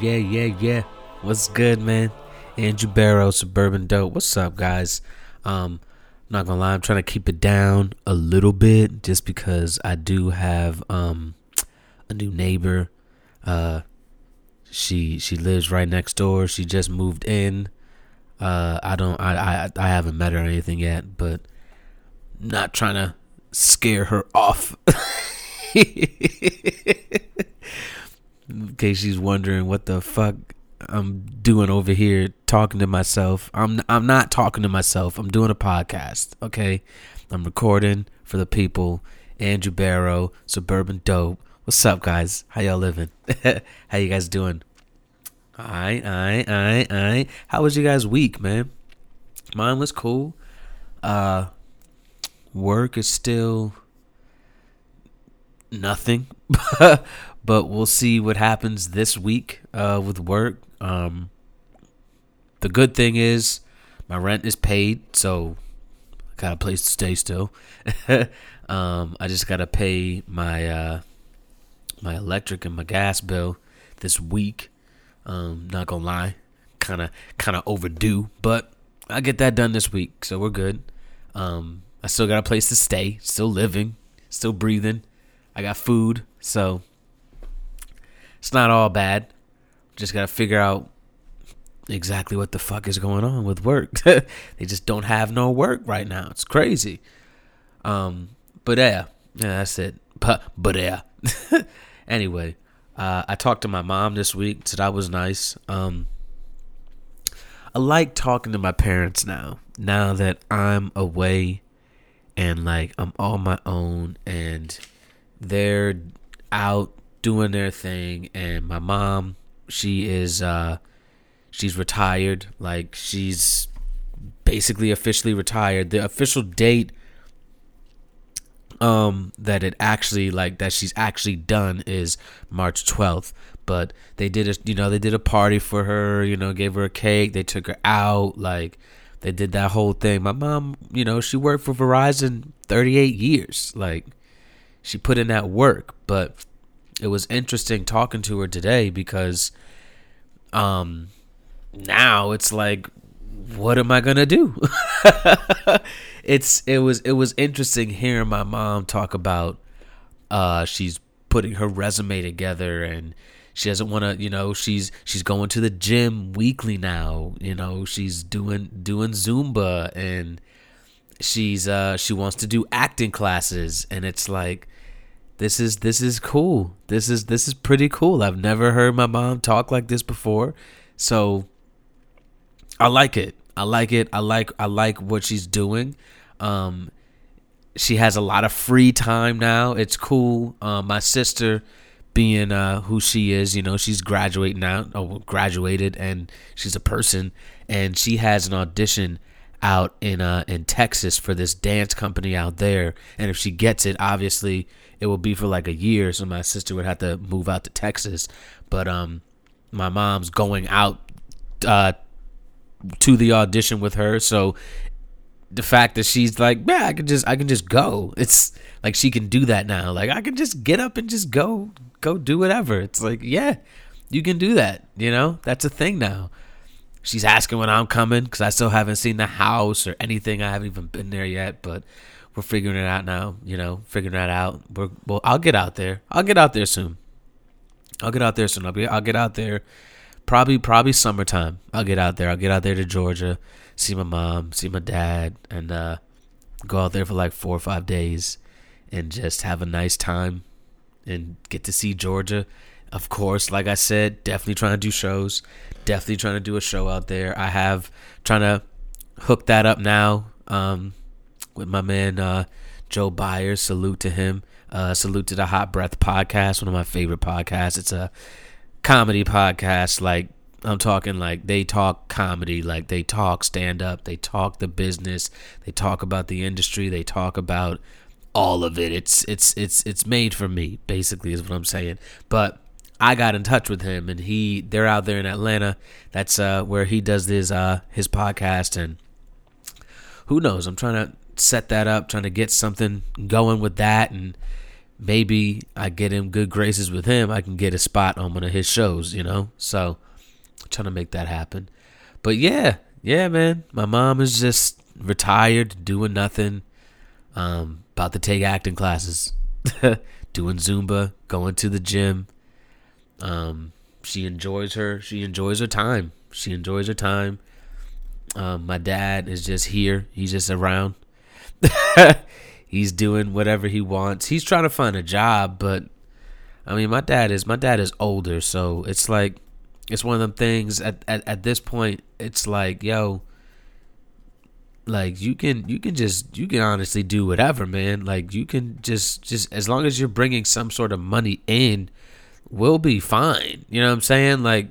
Yeah, yeah, yeah. What's good, man? Andrew Barrow, Suburban Dope. What's up, guys? Um, not gonna lie, I'm trying to keep it down a little bit just because I do have um a new neighbor. Uh she she lives right next door. She just moved in. Uh I don't I I, I haven't met her or anything yet, but not trying to scare her off. in case she's wondering what the fuck I'm doing over here talking to myself. I'm I'm not talking to myself. I'm doing a podcast, okay? I'm recording for the people. Andrew Barrow, Suburban Dope. What's up, guys? How y'all living? How you guys doing? I I I alright. How was you guys' week, man? Mine was cool. Uh work is still nothing but we'll see what happens this week uh, with work. Um, the good thing is my rent is paid, so I got a place to stay still. um, I just gotta pay my uh, my electric and my gas bill this week. Um, not gonna lie, kind of kind of overdue, but I get that done this week, so we're good. Um, I still got a place to stay, still living, still breathing. I got food, so it's not all bad. Just gotta figure out exactly what the fuck is going on with work. they just don't have no work right now. It's crazy. Um, but yeah, yeah, that's it. But but yeah. anyway, uh, I talked to my mom this week, so that was nice. Um, I like talking to my parents now. Now that I'm away and like I'm on my own and they're out doing their thing and my mom she is uh she's retired. Like she's basically officially retired. The official date um that it actually like that she's actually done is March 12th but they did a you know they did a party for her you know gave her a cake they took her out like they did that whole thing. My mom you know she worked for Verizon 38 years. Like she put in that work. But it was interesting talking to her today because um now it's like what am I going to do? it's it was it was interesting hearing my mom talk about uh she's putting her resume together and she doesn't want to you know she's she's going to the gym weekly now you know she's doing doing zumba and she's uh she wants to do acting classes and it's like this is this is cool. This is this is pretty cool. I've never heard my mom talk like this before. So I like it. I like it. I like I like what she's doing. Um she has a lot of free time now. It's cool. Um, my sister being uh, who she is, you know, she's graduating now, oh, graduated, and she's a person, and she has an audition out in uh in Texas for this dance company out there, and if she gets it, obviously it would be for like a year, so my sister would have to move out to Texas. But um, my mom's going out uh to the audition with her, so the fact that she's like, yeah, I can just I can just go. It's like she can do that now. Like I can just get up and just go go do whatever. It's like, yeah, you can do that. You know, that's a thing now. She's asking when I'm coming because I still haven't seen the house or anything. I haven't even been there yet, but we're figuring it out now. You know, figuring that out. We're well. I'll get out there. I'll get out there soon. I'll get out there soon. I'll be. I'll get out there. Probably probably summertime. I'll get out there. I'll get out there to Georgia, see my mom, see my dad, and uh, go out there for like four or five days, and just have a nice time, and get to see Georgia. Of course, like I said, definitely trying to do shows. Definitely trying to do a show out there. I have trying to hook that up now. Um, with my man uh, Joe Byers. Salute to him. Uh, salute to the Hot Breath podcast, one of my favorite podcasts. It's a comedy podcast. Like I'm talking, like they talk comedy, like they talk stand up, they talk the business, they talk about the industry, they talk about all of it. It's it's it's it's made for me, basically, is what I'm saying. But I got in touch with him, and he they're out there in Atlanta. That's uh, where he does his uh, his podcast, and who knows? I'm trying to set that up, trying to get something going with that, and maybe I get in good graces with him. I can get a spot on one of his shows, you know. So trying to make that happen. But yeah, yeah, man. My mom is just retired, doing nothing. Um, about to take acting classes, doing Zumba, going to the gym. Um, she enjoys her. She enjoys her time. She enjoys her time. Um, my dad is just here. He's just around. he's doing whatever he wants. He's trying to find a job, but I mean, my dad is my dad is older, so it's like it's one of them things. At at, at this point, it's like, yo, like you can you can just you can honestly do whatever, man. Like you can just just as long as you're bringing some sort of money in, we'll be fine. You know what I'm saying? Like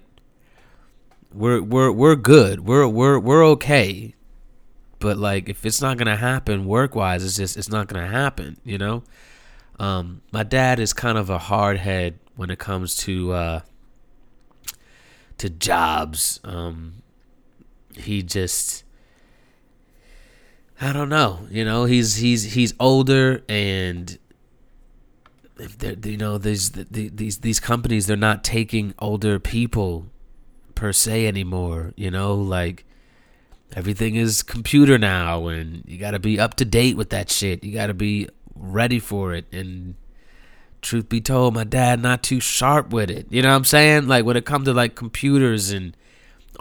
we're we're we're good. We're we're we're okay but like if it's not gonna happen work wise, it's just it's not gonna happen. You know. Um, my dad is kind of a hard head when it comes to uh, to jobs. Um, he just I don't know. You know, he's he's he's older and if they're you know these these these companies they're not taking older people per se anymore. You know, like everything is computer now and you got to be up to date with that shit. You got to be ready for it. And truth be told my dad not too sharp with it. You know what i'm saying? Like when it comes to like computers and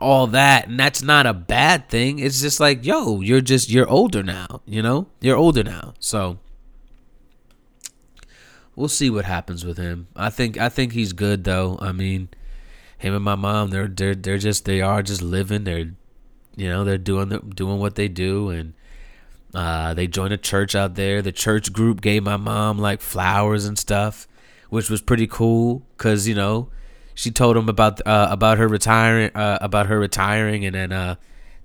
all that and that's not a bad thing. It's just like yo you're just you're older now you know? You're older now. So we'll see what happens with him. I think i think he's good though. I mean him and my mom they're they're they're just they are just living they're you know, they're doing the, doing what they do, and uh, they joined a church out there. The church group gave my mom like flowers and stuff, which was pretty cool because you know she told them about uh, about her retiring uh, about her retiring, and then uh,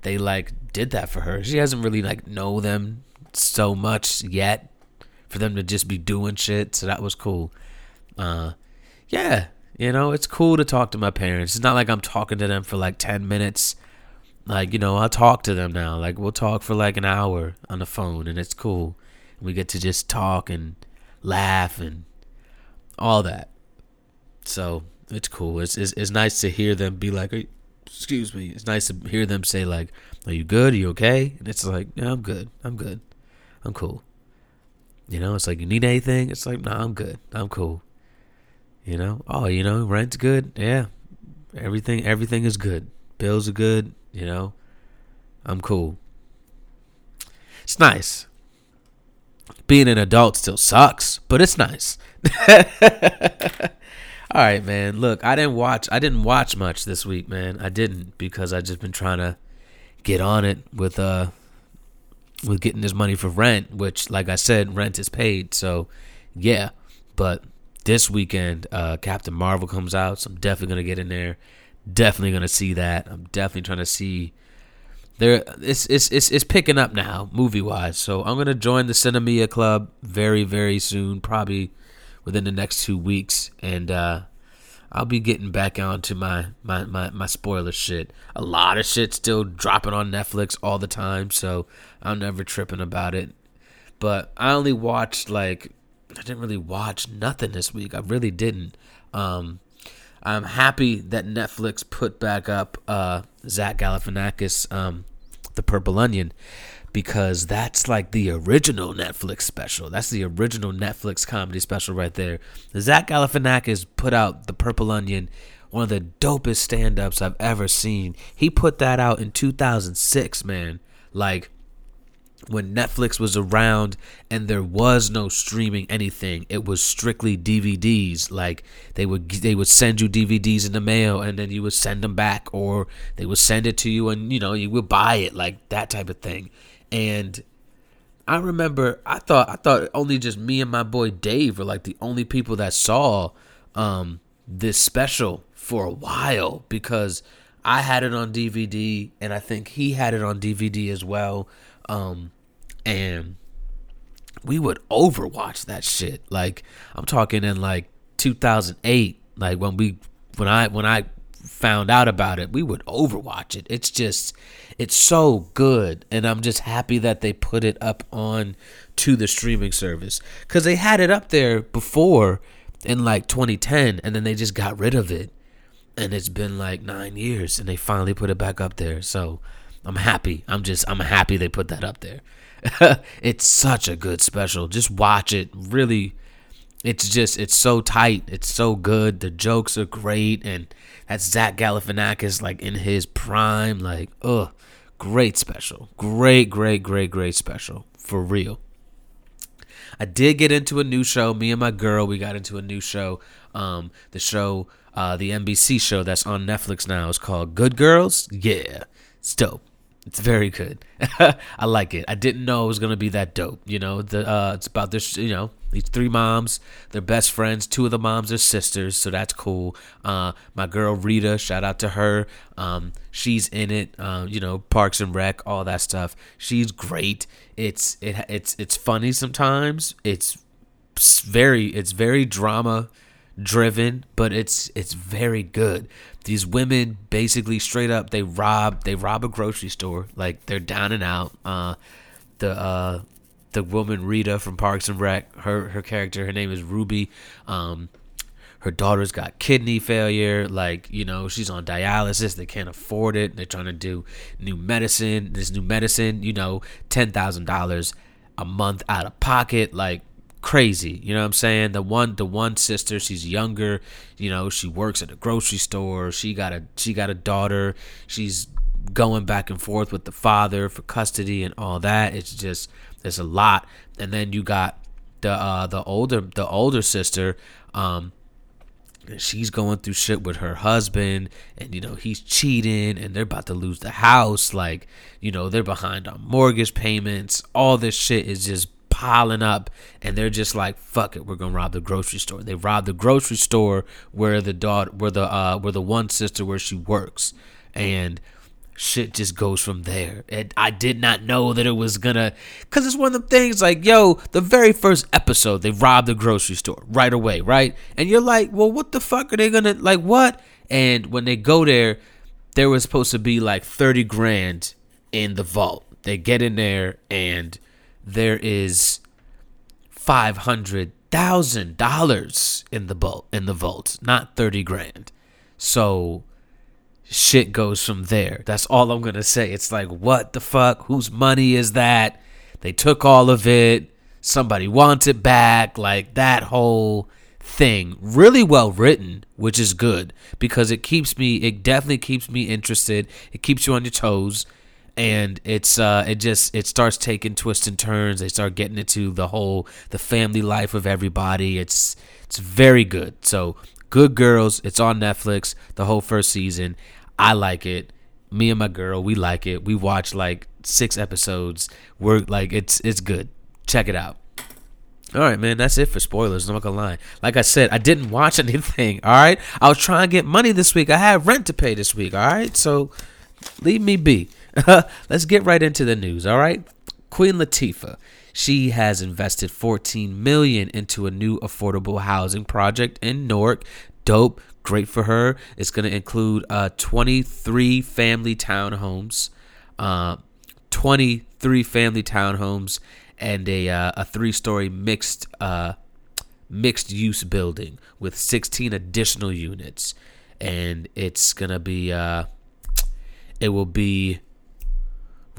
they like did that for her. She hasn't really like know them so much yet for them to just be doing shit. So that was cool. Uh, yeah, you know, it's cool to talk to my parents. It's not like I'm talking to them for like ten minutes like, you know, I'll talk to them now. Like, we'll talk for like an hour on the phone, and it's cool. We get to just talk and laugh and all that. So it's cool. It's it's, it's nice to hear them be like, excuse me. It's nice to hear them say like, "Are you good? Are you okay?" And it's like, "Yeah, I'm good. I'm good. I'm cool." You know, it's like, "You need anything?" It's like, "No, nah, I'm good. I'm cool." You know, oh, you know, rent's good. Yeah, everything everything is good. Bills are good. You know, I'm cool. It's nice. Being an adult still sucks, but it's nice. All right, man. Look, I didn't watch. I didn't watch much this week, man. I didn't because I just been trying to get on it with uh with getting this money for rent, which, like I said, rent is paid. So, yeah. But this weekend, uh, Captain Marvel comes out, so I'm definitely gonna get in there definitely gonna see that. I'm definitely trying to see there it's it's it's, it's picking up now movie wise. So I'm gonna join the Sinemia Club very very soon, probably within the next two weeks, and uh, I'll be getting back onto my my my my spoiler shit. A lot of shit still dropping on Netflix all the time, so I'm never tripping about it. But I only watched like I didn't really watch nothing this week. I really didn't. Um, I'm happy that Netflix put back up uh, Zach Galifianakis, um, The Purple Onion, because that's like the original Netflix special. That's the original Netflix comedy special right there. Zach Galifianakis put out The Purple Onion, one of the dopest stand-ups I've ever seen. He put that out in 2006, man. Like when Netflix was around and there was no streaming anything, it was strictly DVDs. Like they would they would send you DVDs in the mail and then you would send them back or they would send it to you and you know you would buy it like that type of thing. And I remember I thought I thought only just me and my boy Dave were like the only people that saw um, this special for a while because I had it on DVD and I think he had it on DVD as well. Um, and we would overwatch that shit. Like I'm talking in like 2008, like when we when I when I found out about it, we would overwatch it. It's just it's so good and I'm just happy that they put it up on to the streaming service cuz they had it up there before in like 2010 and then they just got rid of it. And it's been like 9 years and they finally put it back up there. So I'm happy. I'm just I'm happy they put that up there. it's such a good special. Just watch it. Really it's just it's so tight. It's so good. The jokes are great and that's Zach Galifianakis like in his prime like ugh great special. Great great great great special for real. I did get into a new show. Me and my girl, we got into a new show. Um, the show, uh, the NBC show that's on Netflix now is called Good Girls. Yeah, it's dope. It's very good. I like it. I didn't know it was gonna be that dope. You know, the uh, it's about this. You know, these three moms. They're best friends. Two of the moms are sisters, so that's cool. Uh, my girl Retta, shout out to her. Um, she's in it. Uh, you know, Parks and Rec, all that stuff. She's great. It's it it's it's funny sometimes. It's very it's very drama driven, but it's it's very good. These women basically straight up they rob they rob a grocery store like they're down and out. Uh, the uh, the woman Retta from Parks and Rec, her her character, her name is Ruby. Um, her daughter's got kidney failure like you know she's on dialysis they can't afford it they're trying to do new medicine this new medicine you know $10000 a month out of pocket like crazy. You know what I'm saying? The one the one sister, she's younger, you know, she works at a grocery store. She got a she got a daughter. She's going back and forth with the father for custody and all that. It's just there's a lot. And then you got the uh the older the older sister um she's going through shit with her husband and you know he's cheating and they're about to lose the house like you know they're behind on mortgage payments all this shit is just piling up and they're just like fuck it we're gonna rob the grocery store. They robbed the grocery store where the daughter where the uh where the one sister where she works and shit just goes from there. And i did not know that it was gonna because it's one of the things like yo the very first episode they robbed the grocery store right away right? And you're like well what the fuck are they gonna like what? And when they go there there was supposed to be like 30 grand in the vault. They get in there and there is five hundred thousand dollars in the vault in the vault, not thirty grand. So shit goes from there. That's all I'm gonna say. It's like what the fuck? Whose money is that? They took all of it. Somebody wants it back. Like that whole thing. Really well written, which is good because it keeps me. It definitely keeps me interested. It keeps you on your toes and it's uh it just it starts taking twists and turns they start getting into the whole the family life of everybody it's it's very good so good girls it's on netflix the whole first season i like it me and my girl we like it we watch like six episodes we're like it's it's good check it out all right, man, that's it for spoilers. I'm not gonna lie. Like I said, I didn't watch anything. All right, I was trying to get money this week. I had rent to pay this week. All right, so leave me be. Let's get right into the news, all right? Queen Latifah, she has invested 14 million into a new affordable housing project in Newark. Dope, great for her. It's going to include uh 23 family townhomes, uh 23 family townhomes and a uh, a three-story mixed uh mixed use building with 16 additional units and it's going to be uh it will be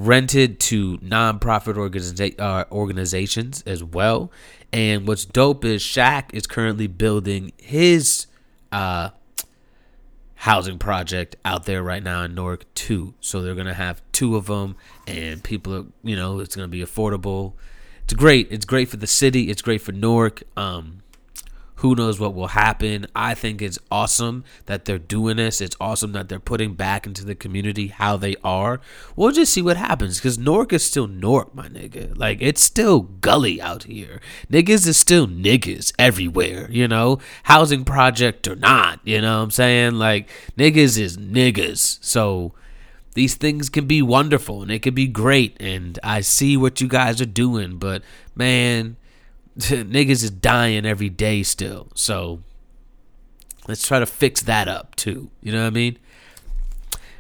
rented to nonprofit organiza- uh, organizations as well. And what's dope is Shaq is currently building his uh, housing project out there right now in Newark too. So they're gonna have two of them, and people are, you know, it's gonna be affordable. It's great. It's great for the city. It's great for Newark. Um, who knows what will happen? I think it's awesome that they're doing this. It's awesome that they're putting back into the community how they are. We'll just see what happens because Newark is still Newark, my nigga. Like, it's still gully out here. Niggas is still niggas everywhere, you know? Housing project or not, you know what I'm saying? Like, niggas is niggas. So, these things can be wonderful and it can be great. And I see what you guys are doing, but man, niggas is dying every day still. So let's try to fix that up too. You know what I mean?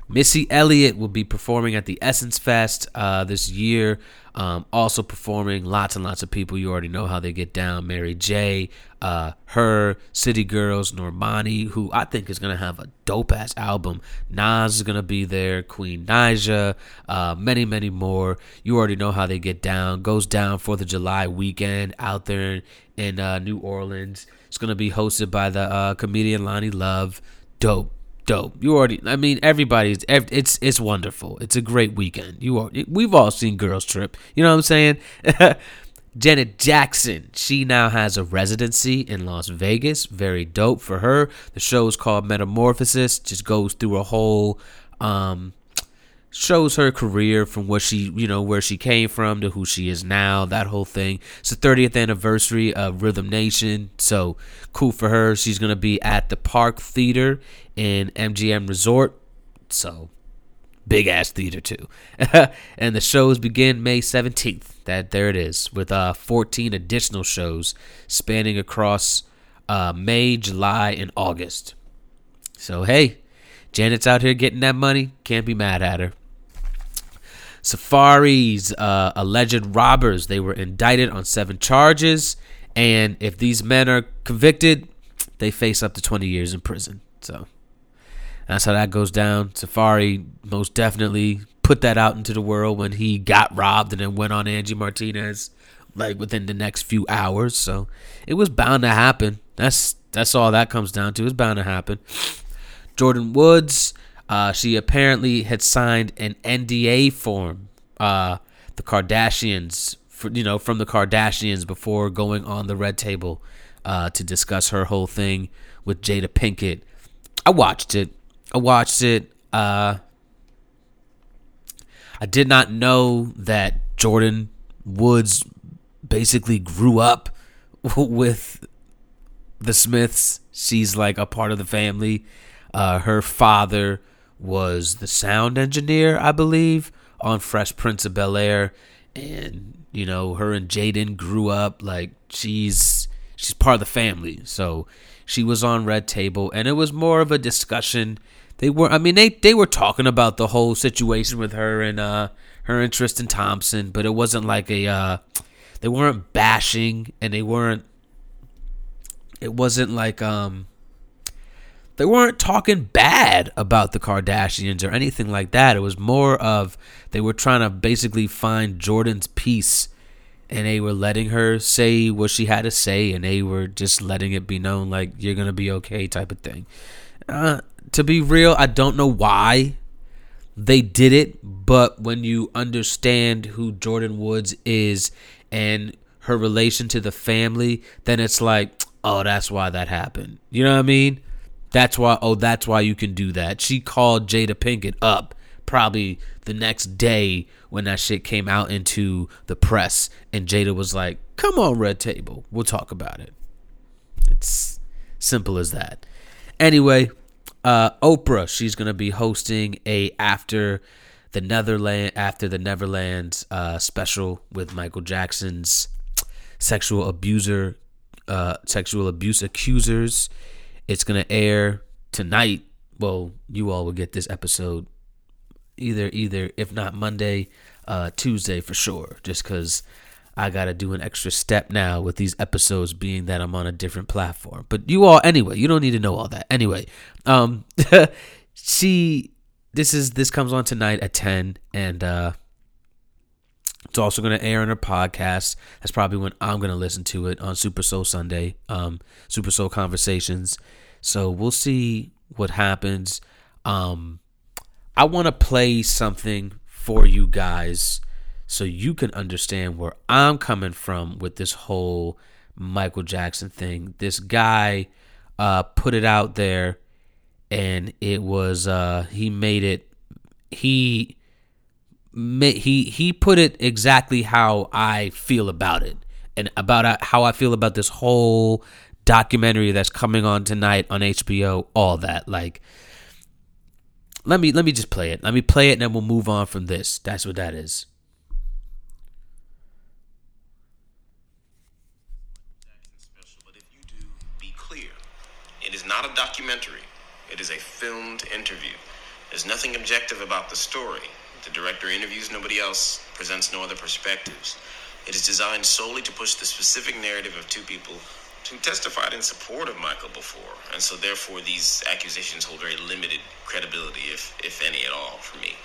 Missy Elliott will be performing at the Essence Fest uh, this year. Um, also performing lots and lots of people. You already know how they get down. Mary J, uh, her, City Girls, Normani, who I think is gonna have a dope ass album. Nas is gonna be there. Queen Naija, uh, many many more. You already know how they get down. Goes down Fourth of July weekend out there in uh, New Orleans. It's gonna be hosted by the uh, comedian Loni Love. Dope dope. You already, I mean, everybody's. It's it's wonderful. It's a great weekend. You are. We've all seen Girls Trip. You know what I'm saying? Janet Jackson. She now has a residency in Las Vegas. Very dope for her. The show is called Metamorphosis. Just goes through a whole um shows her career from what she, you know, where she came from to who she is now, that whole thing. It's the 30th anniversary of Rhythm Nation, so cool for her. She's to be at the Park Theater in MGM Resort, so big ass theater too. and the shows begin May 17th. That there it is with uh 14 additional shows spanning across uh May, July, and August. So hey, Janet's out here getting that money. Can't be mad at her. Safaree's, uh, alleged robbers. They were indicted on seven charges, and if these men are convicted, they face up to 20 years in prison. So that's how that goes down. Safaree most definitely put that out into the world when he got robbed and then went on Angie Martinez like within the next few hours. So it was bound to happen. That's that's all that comes down to. It's bound to happen. Jordyn Woods, uh, she apparently had signed an NDA form. Uh, the Kardashians, for, you know, from the Kardashians before going on the red table uh, to discuss her whole thing with Jada Pinkett. I watched it. I watched it. Uh, I did not know that Jordyn Woods basically grew up with the Smiths. She's like a part of the family. Uh, her father was the sound engineer, I believe, on Fresh Prince of Bel Air, and you know her and Jaden grew up like she's she's part of the family. So she was on Red Table, and it was more of a discussion. They were, I mean, they they were talking about the whole situation with her and uh her and Tristan Thompson, but it wasn't like a uh they weren't bashing, and they weren't. It wasn't like um they weren't talking bad about the Kardashians or anything like that. It was more of they were trying to basically find Jordyn's peace and they were letting her say what she had to say and they were just letting it be known like you're going to be okay type of thing. Uh, to be real, I don't know why they did it, but when you understand who Jordyn Woods is and her relation to the family, then it's like, oh, that's why that happened. You know what I mean? That's why. Oh, that's why you can do that. She called Jada Pinkett up probably the next day when that shit came out into the press, and Jada was like, "Come on, Red Table, we'll talk about it." It's simple as that. Anyway, uh, Oprah, she's gonna be hosting a after the Netherland after the Neverlands uh, special with Michael Jackson's sexual abuser, uh, sexual abuse accusers it's going to air tonight. Well, you all will get this episode either either if not Monday, uh Tuesday for sure just cuz I got to do an extra step now with these episodes being that I'm on a different platform. But you all anyway, you don't need to know all that. Anyway, um she this is this comes on tonight at 10 and uh It's also going to air on her podcast. That's probably when I'm going to listen to it on Super Soul Sunday, um, Super Soul Conversations. So we'll see what happens. Um, I want to play something for you guys so you can understand where I'm coming from with this whole Michael Jackson thing. This guy uh, put it out there, and it was uh, he made it. He he he put it exactly how I feel about it, and about uh, how I feel about this whole documentary that's coming on tonight on HBO. All that like. Let me let me just play it. Let me play it and then we'll move on from this. That's what that is. It is not a documentary. It is a filmed interview. There's nothing objective about the story. The director interviews nobody else, presents no other perspectives. It is designed solely to push the specific narrative of two people who testified in support of Michael before, and so therefore these accusations hold very limited credibility, if if any at all, for me.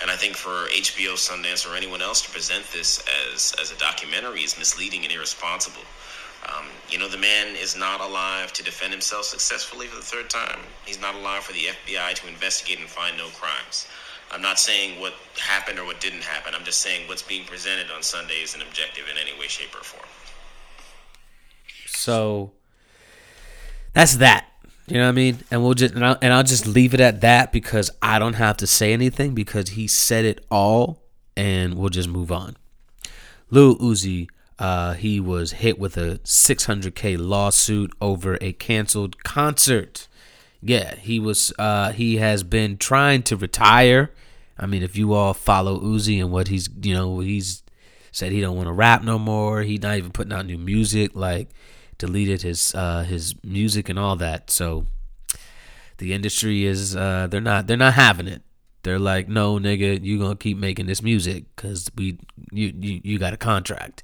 And I think for HBO, Sundance, or anyone else to present this as as a documentary is misleading and irresponsible. Um, you know, the man is not alive to defend himself successfully for the third time. He's not alive for the FBI to investigate and find no crimes. I'm not saying what happened or what didn't happen. I'm just saying what's being presented on Sunday is an objective in any way, shape, or form. So that's that. You know what I mean? And we'll just and I'll, and I'll just leave it at that because I don't have to say anything because he said it all, and we'll just move on. Lil Uzi, uh, he was hit with a 600k lawsuit over a canceled concert. Yeah, he was. Uh, he has been trying to retire. I mean, if you all follow Uzi and what he's, you know, he's said he don't want to rap no more. He's not even putting out new music. Like deleted his uh, his music and all that. So the industry is uh, they're not they're not having it. They're like, no, nigga, you gonna keep making this music because we you, you you got a contract.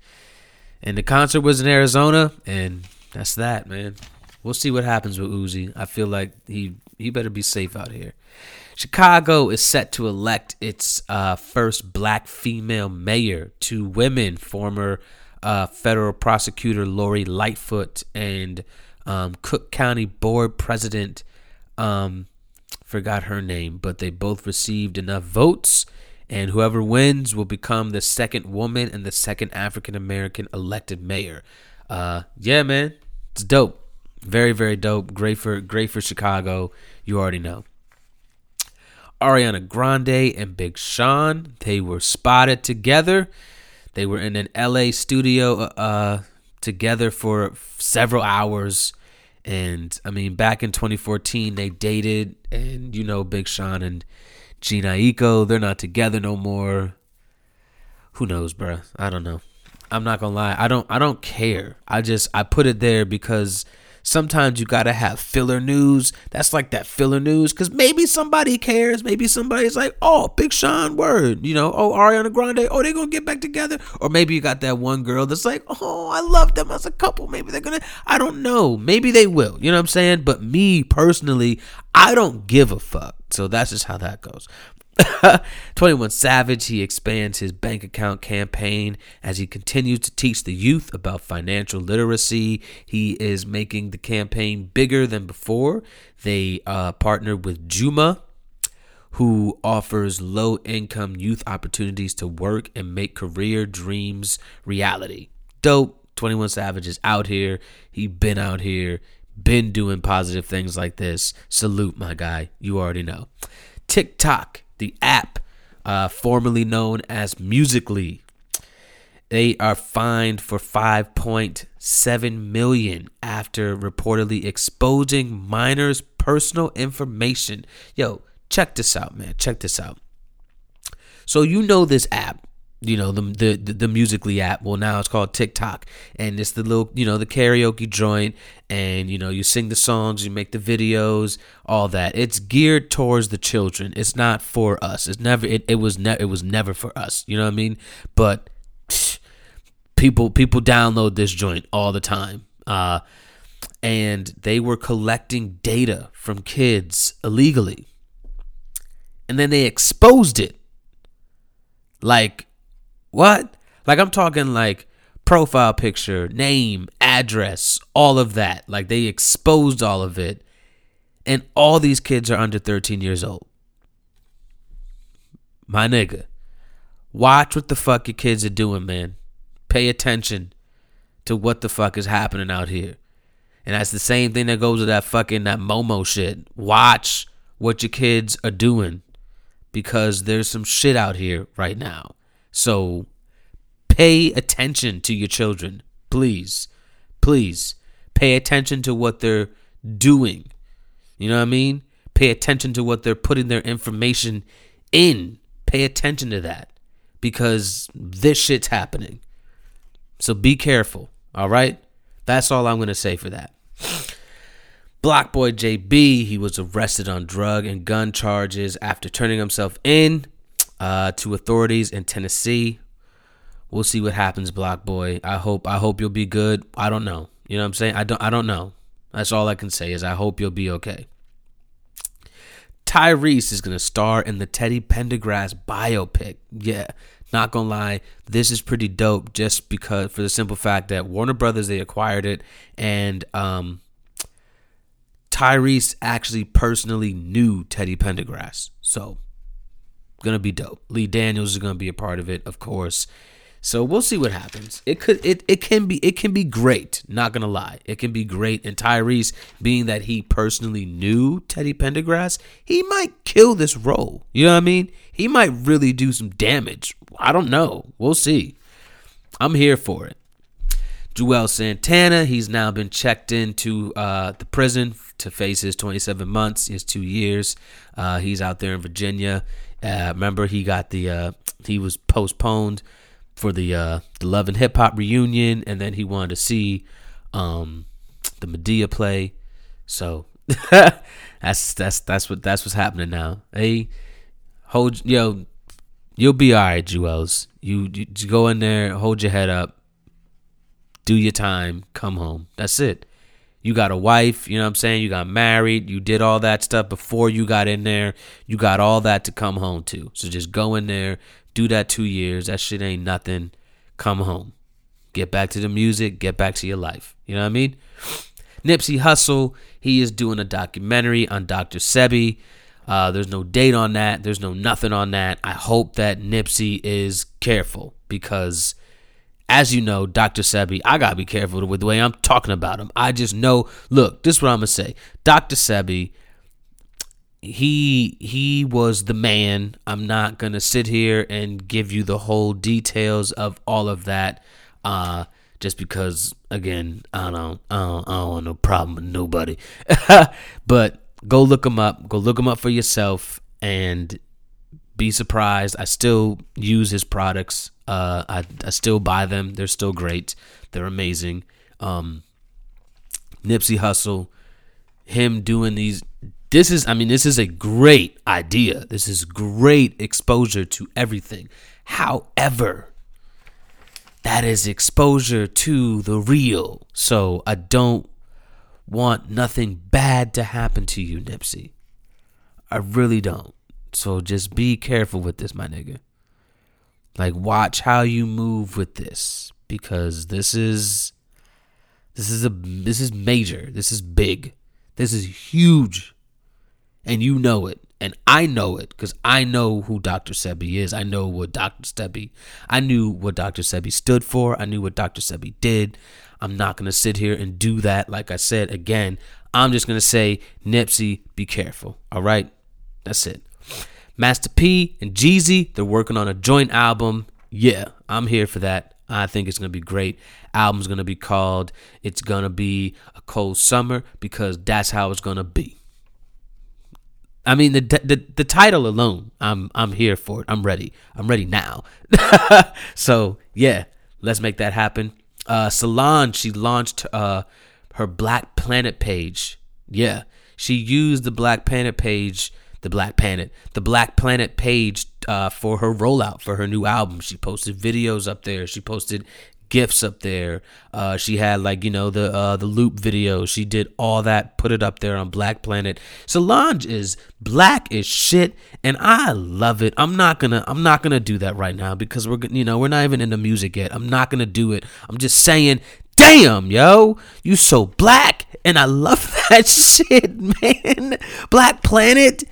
And the concert was in Arizona, and that's that, man. We'll see what happens with Uzi. I feel like he he better be safe out here. Chicago is set to elect its uh, first black female mayor. Two women, former uh, federal prosecutor Lori Lightfoot and um, Cook County Board President, um, forgot her name, but they both received enough votes, and whoever wins will become the second woman and the second African American elected mayor. Uh, yeah, man, it's dope. Very, very dope. Great for great for Chicago. You already know. Ariana Grande and Big Sean, they were spotted together they were in an LA studio uh, together for several hours. And I mean, back in 2014, they dated, and you know, Big Sean and Jhené Aiko, they're not together no more. Who knows, bruh? I don't know. I'm not gonna lie. I don't. I don't care. I just I put it there because sometimes you gotta have filler news. That's like that filler news because maybe somebody cares. Maybe somebody's like, oh, Big Sean, word. You know, oh, Ariana Grande, oh, they gonna get back together. Or maybe you got that one girl that's like, oh, I love them as a couple. Maybe they're gonna, I don't know. Maybe they will. You know what I'm saying? But me personally, I don't give a fuck. So that's just how that goes. 21 Savage, he expands his bank account campaign as he continues to teach the youth about financial literacy. He is making the campaign bigger than before. They uh, partnered with Juma, who offers low income youth opportunities to work and make career dreams reality. Dope. 21 Savage is out here. He been out here, been doing positive things like this. Salute, my guy. You already know. TikTok the app, uh, formerly known as Musical.ly. They are fined for 5.7 million after reportedly exposing minors' personal information. Yo, check this out, man. Check this out. So you know this app you know the, the the musically app. Well now it's called tiktok. And it's the little you know the karaoke joint. And you know you sing the songs you make the videos all that. It's geared towards the children. It's not for us. It's never it, it was never it was never for us. You know what i mean? But people people download this joint all the time. Uh and they were collecting data from kids illegally. And then they exposed it. Like what? Like I'm talking like profile picture, name, address, all of that. Like they exposed all of it. And all these kids are under 13 years old. My nigga, watch what the fuck your kids are doing, man. Pay attention to what the fuck is happening out here. And that's the same thing that goes with that fucking that Momo shit. Watch what your kids are doing because there's some shit out here right now. So pay attention to your children. Please. Please pay attention to what they're doing. You know what I mean? Pay attention to what they're putting their information in. Pay attention to that because this shit's happening. So be careful, all right? That's all I'm going to say for that. BlocBoy JB, he was arrested on drug and gun charges after turning himself in uh, to authorities in Tennessee. We'll see what happens, Block Boy. I hope I hope you'll be good. I don't know. You know what I'm saying? I don't I don't know. That's all I can say is I hope you'll be okay. Tyrese is gonna star in the Teddy Pendergrass biopic. Yeah, not gonna lie, this is pretty dope. Just because, for the simple fact that Warner Brothers they acquired it, and um, Tyrese actually personally knew Teddy Pendergrass, so gonna be dope. Lee Daniels is gonna be a part of it, of course. So we'll see what happens. It could it it can be it can be great, not gonna lie. It can be great. And Tyrese, being that he personally knew Teddy Pendergrass, he might kill this role. You know what I mean? He might really do some damage. I don't know. We'll see. I'm here for it. Juelz Santana, he's now been checked into uh, the prison to face his 27 months, his two years. Uh, he's out there in Virginia. Uh, remember, he got the uh, he was postponed for the uh, the Love and Hip Hop reunion, and then he wanted to see um, the Madea play. So that's that's that's what that's what's happening now. Hey, hold yo, you'll be all right, Juelz. You, you you go in there, hold your head up, do your time, come home. That's it. You got a wife, you know what I'm saying? You got married, you did all that stuff before you got in there. You got all that to come home to. So just go in there, do that two years. That shit ain't nothing. Come home. Get back to the music. Get back to your life. You know what I mean? Nipsey Hussle, he is doing a documentary on Dr. Sebi. Uh, there's no date on that. There's no nothing on that. I hope that Nipsey is careful because, as you know, Dr. Sebi, I gotta be careful with the way I'm talking about him. I just know. Look, this is what I'm gonna say. Dr. Sebi he he was the man. I'm not gonna sit here and give you the whole details of all of that, uh, just because again I don't I don't, I don't want no problem with nobody. but go look him up. Go look him up for yourself and be surprised. I still use his products. Uh, I I still buy them. They're still great. They're amazing. Um, Nipsey Hussle, him doing these this is i mean this is a great idea this is great exposure to everything however that is exposure to the real so i don't want nothing bad to happen to you nipsey i really don't so just be careful with this my nigga like watch how you move with this because this is this is a this is major this is big this is huge and you know it and I know it because I know who Dr. Sebi is. I know what Dr. Sebi, I knew what Dr. Sebi stood for. I knew what Dr. Sebi did. I'm not going to sit here and do that. Like I said, again, I'm just going to say, Nipsey, be careful. All right? That's it. Master P and Jeezy, they're working on a joint album. Yeah, I'm here for that. I think it's to be great. Album's to be called It's to Be a Cold Summer because that's how it's to be. I mean the, the the title alone, I'm I'm here for it. I'm ready. I'm ready now. so yeah, let's make that happen. Uh, Solange, she launched uh, her Black Planet page. Yeah, she used the Black Planet page, the Black Planet, the Black Planet page uh, for her rollout for her new album. She posted videos up there. She posted gifts up there. Uh, she had like you know the uh, the loop video. She did all that, put it up there on Black Planet. Solange is black as shit, and I love it. I'm not gonna I'm not gonna do that right now because we're you know we're not even into music yet. I'm not gonna do it. I'm just saying. Damn, yo, you so black, and I love that shit, man. Black Planet,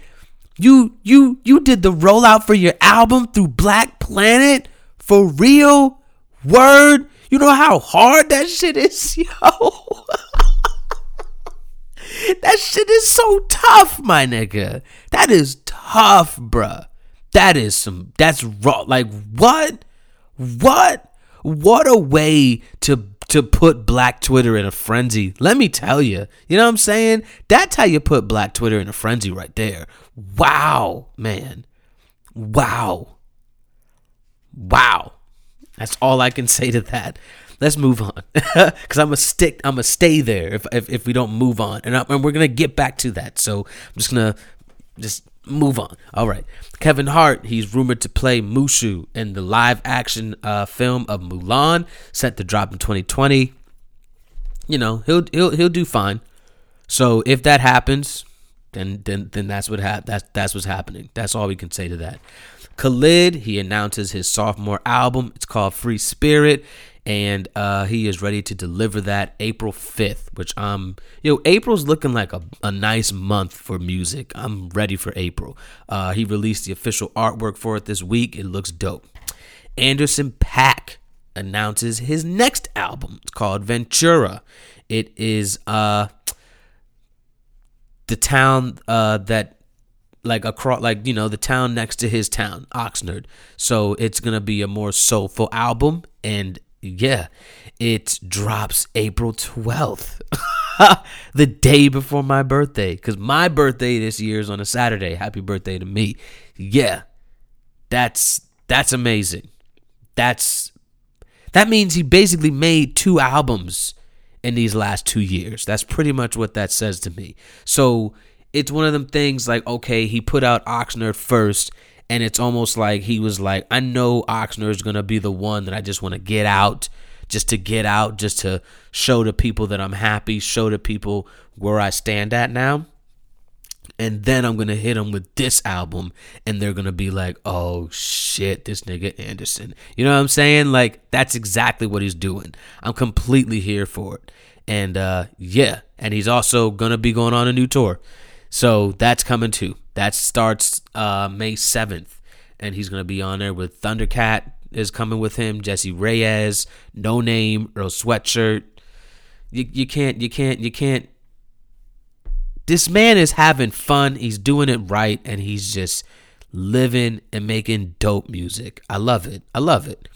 you you you did the rollout for your album through Black Planet for real. Word. You know how hard that shit is, yo. that shit is so tough, my nigga. That is tough, bruh. That is some. That's raw. Like what? What? What a way to to put Black Twitter in a frenzy. Let me tell you. You know what I'm saying? That's how you put Black Twitter in a frenzy right there. Wow, man. Wow. Wow. That's all I can say to that. Let's move on, because I'm a stick. I'm a stay there if, if if we don't move on, and, I, and we're gonna get back to that. So I'm just gonna just move on. All right, Kevin Hart. He's rumored to play Mushu in the live action uh, film of Mulan, set to drop in 2020. You know he'll he'll he'll do fine. So if that happens, then then then that's what hap- that's that's what's happening. That's all we can say to that. Khalid, he announces his sophomore album. It's called Free Spirit, and uh, he is ready to deliver that April 5th, which I'm, um you know April's looking like a, a nice month for music. I'm ready for April. Uh, he released the official artwork for it this week. It looks dope. Anderson .Paak announces his next album. It's called Ventura. It is uh the town uh that like across like you know the town next to his town oxnard so it's gonna be a more soulful album and yeah it drops april 12th the day before my birthday because my birthday this year is on a saturday. Happy birthday to me. Yeah that's that's amazing. That's that means he basically made two albums in these last two years. That's pretty much what that says to me. So it's one of them things like okay, he put out Oxnard first, and it's almost like he was like, I know Oxner is gonna be the one that I just want to get out, just to get out, just to show the people that I'm happy, show the people where I stand at now. And then I'm gonna hit them with this album, and they're gonna be like, "Oh shit, this nigga Anderson." You know what I'm saying? Like that's exactly what he's doing. I'm completely here for it, and uh, yeah, and he's also gonna be going on a new tour. So that's coming too. That starts uh, May 7th. And he's going to be on there with Thundercat is coming with him, Jessie Reyez, No Name, Earl Sweatshirt. You, you can't, you can't, you can't. This man is having fun. He's doing it right. And he's just living and making dope music. I love it. I love it.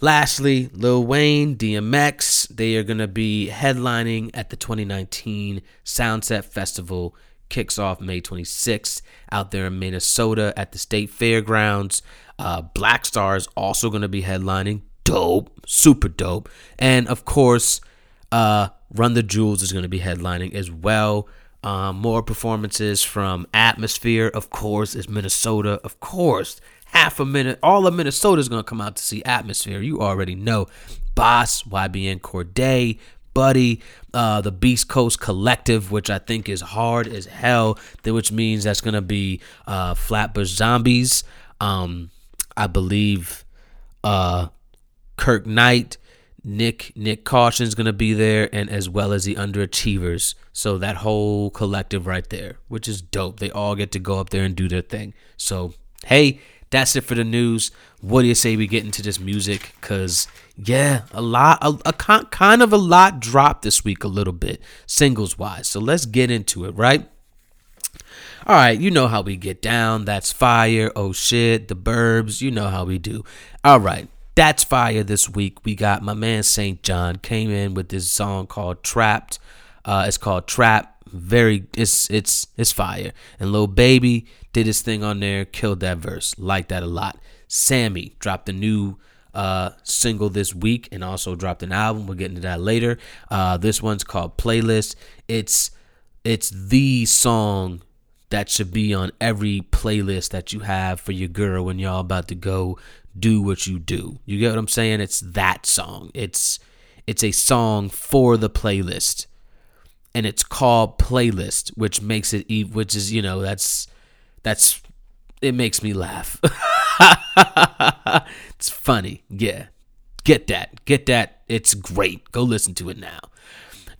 Lastly, Lil Wayne, DMX, they are going to be headlining at the 2019 Soundset Festival. Kicks off May 26th out there in Minnesota at the State Fairgrounds. Uh, Black Star is also going to be headlining. Dope, super dope. And of course, uh, Run the Jewels is going to be headlining as well. Um, more performances from Atmosphere, of course, is Minnesota, of course half a minute. All of Minnesota is gonna come out to see Atmosphere. You already know. Boss, YBN Cordae, Buddy, uh, the Beast Coast Collective, which I think is hard as hell, which means that's gonna be uh, Flatbush Zombies. Um, I believe uh, Kirk Knight, Nick Nyck Caution's gonna be there, and as well as the Underachievers. So that whole collective right there, which is dope. They all get to go up there and do their thing. So hey, that's it for the news. What do you say we get into this music? Cause yeah, a lot, a, a kind of a lot dropped this week, a little bit singles wise. So let's get into it, right? All right, you know how we get down. That's fire. Oh shit, the Burbs. You know how we do. All right, that's fire this week. We got my man SAINt JHN came in with this song called Trapped. Uh, it's called Trap. Very, it's it's it's fire. And little Baby did his thing on there, killed that verse. Like that a lot. Sammie dropped a new uh, single this week and also dropped an album. We'll get into that later. Uh, this one's called Playlist. It's it's the song that should be on every playlist that you have for your girl when y'all about to go do what you do. You get what I'm saying? It's that song. It's it's a song for the playlist. And it's called playlist, which makes it which is, you know, that's that's it makes me laugh. it's funny. Yeah. Get that. Get that. It's great. Go listen to it now.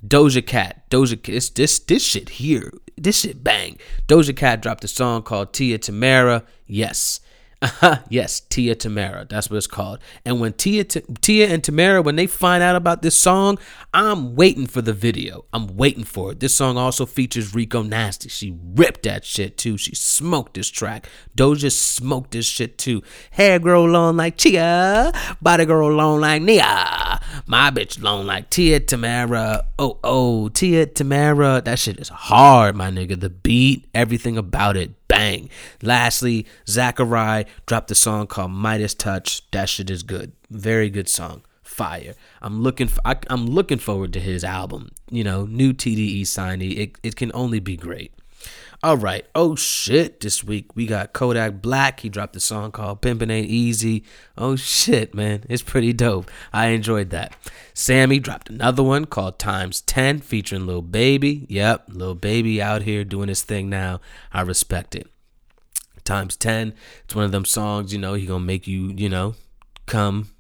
Doja Cat. Doja Cat. This this shit here. This shit bang. Doja Cat dropped a song called Tia Tamera. Yes. Uh-huh. Yes, Tia Tamera. That's what it's called. And when Tia T- Tia and Tamera, when they find out about this song, I'm waiting for the video. I'm waiting for it. This song also features Rico Nasty. She ripped that shit too. She smoked this track. Doja smoked this shit too. Hair grow long like Tia, body grow long like Nia. My bitch long like Tia Tamera. Oh oh, Tia Tamera. That shit is hard, my nigga. The beat, everything about it bang. Lastly, Zacari dropped a song called Midas Touch. That shit is good. Very good song. Fire. I'm looking for, I, am looking forward to his album. You know, new TDE signee. It it can only be great. All right. Oh shit. This week we got Kodak Black. He dropped a song called Pimpin' Ain't Easy. Oh shit, man. It's pretty dope. I enjoyed that. Sammie dropped another one called Times 10 featuring Lil Baby. Yep, Lil Baby out here doing his thing now. I respect it. Times 10. It's one of them songs, you know, he gonna make you, you know, come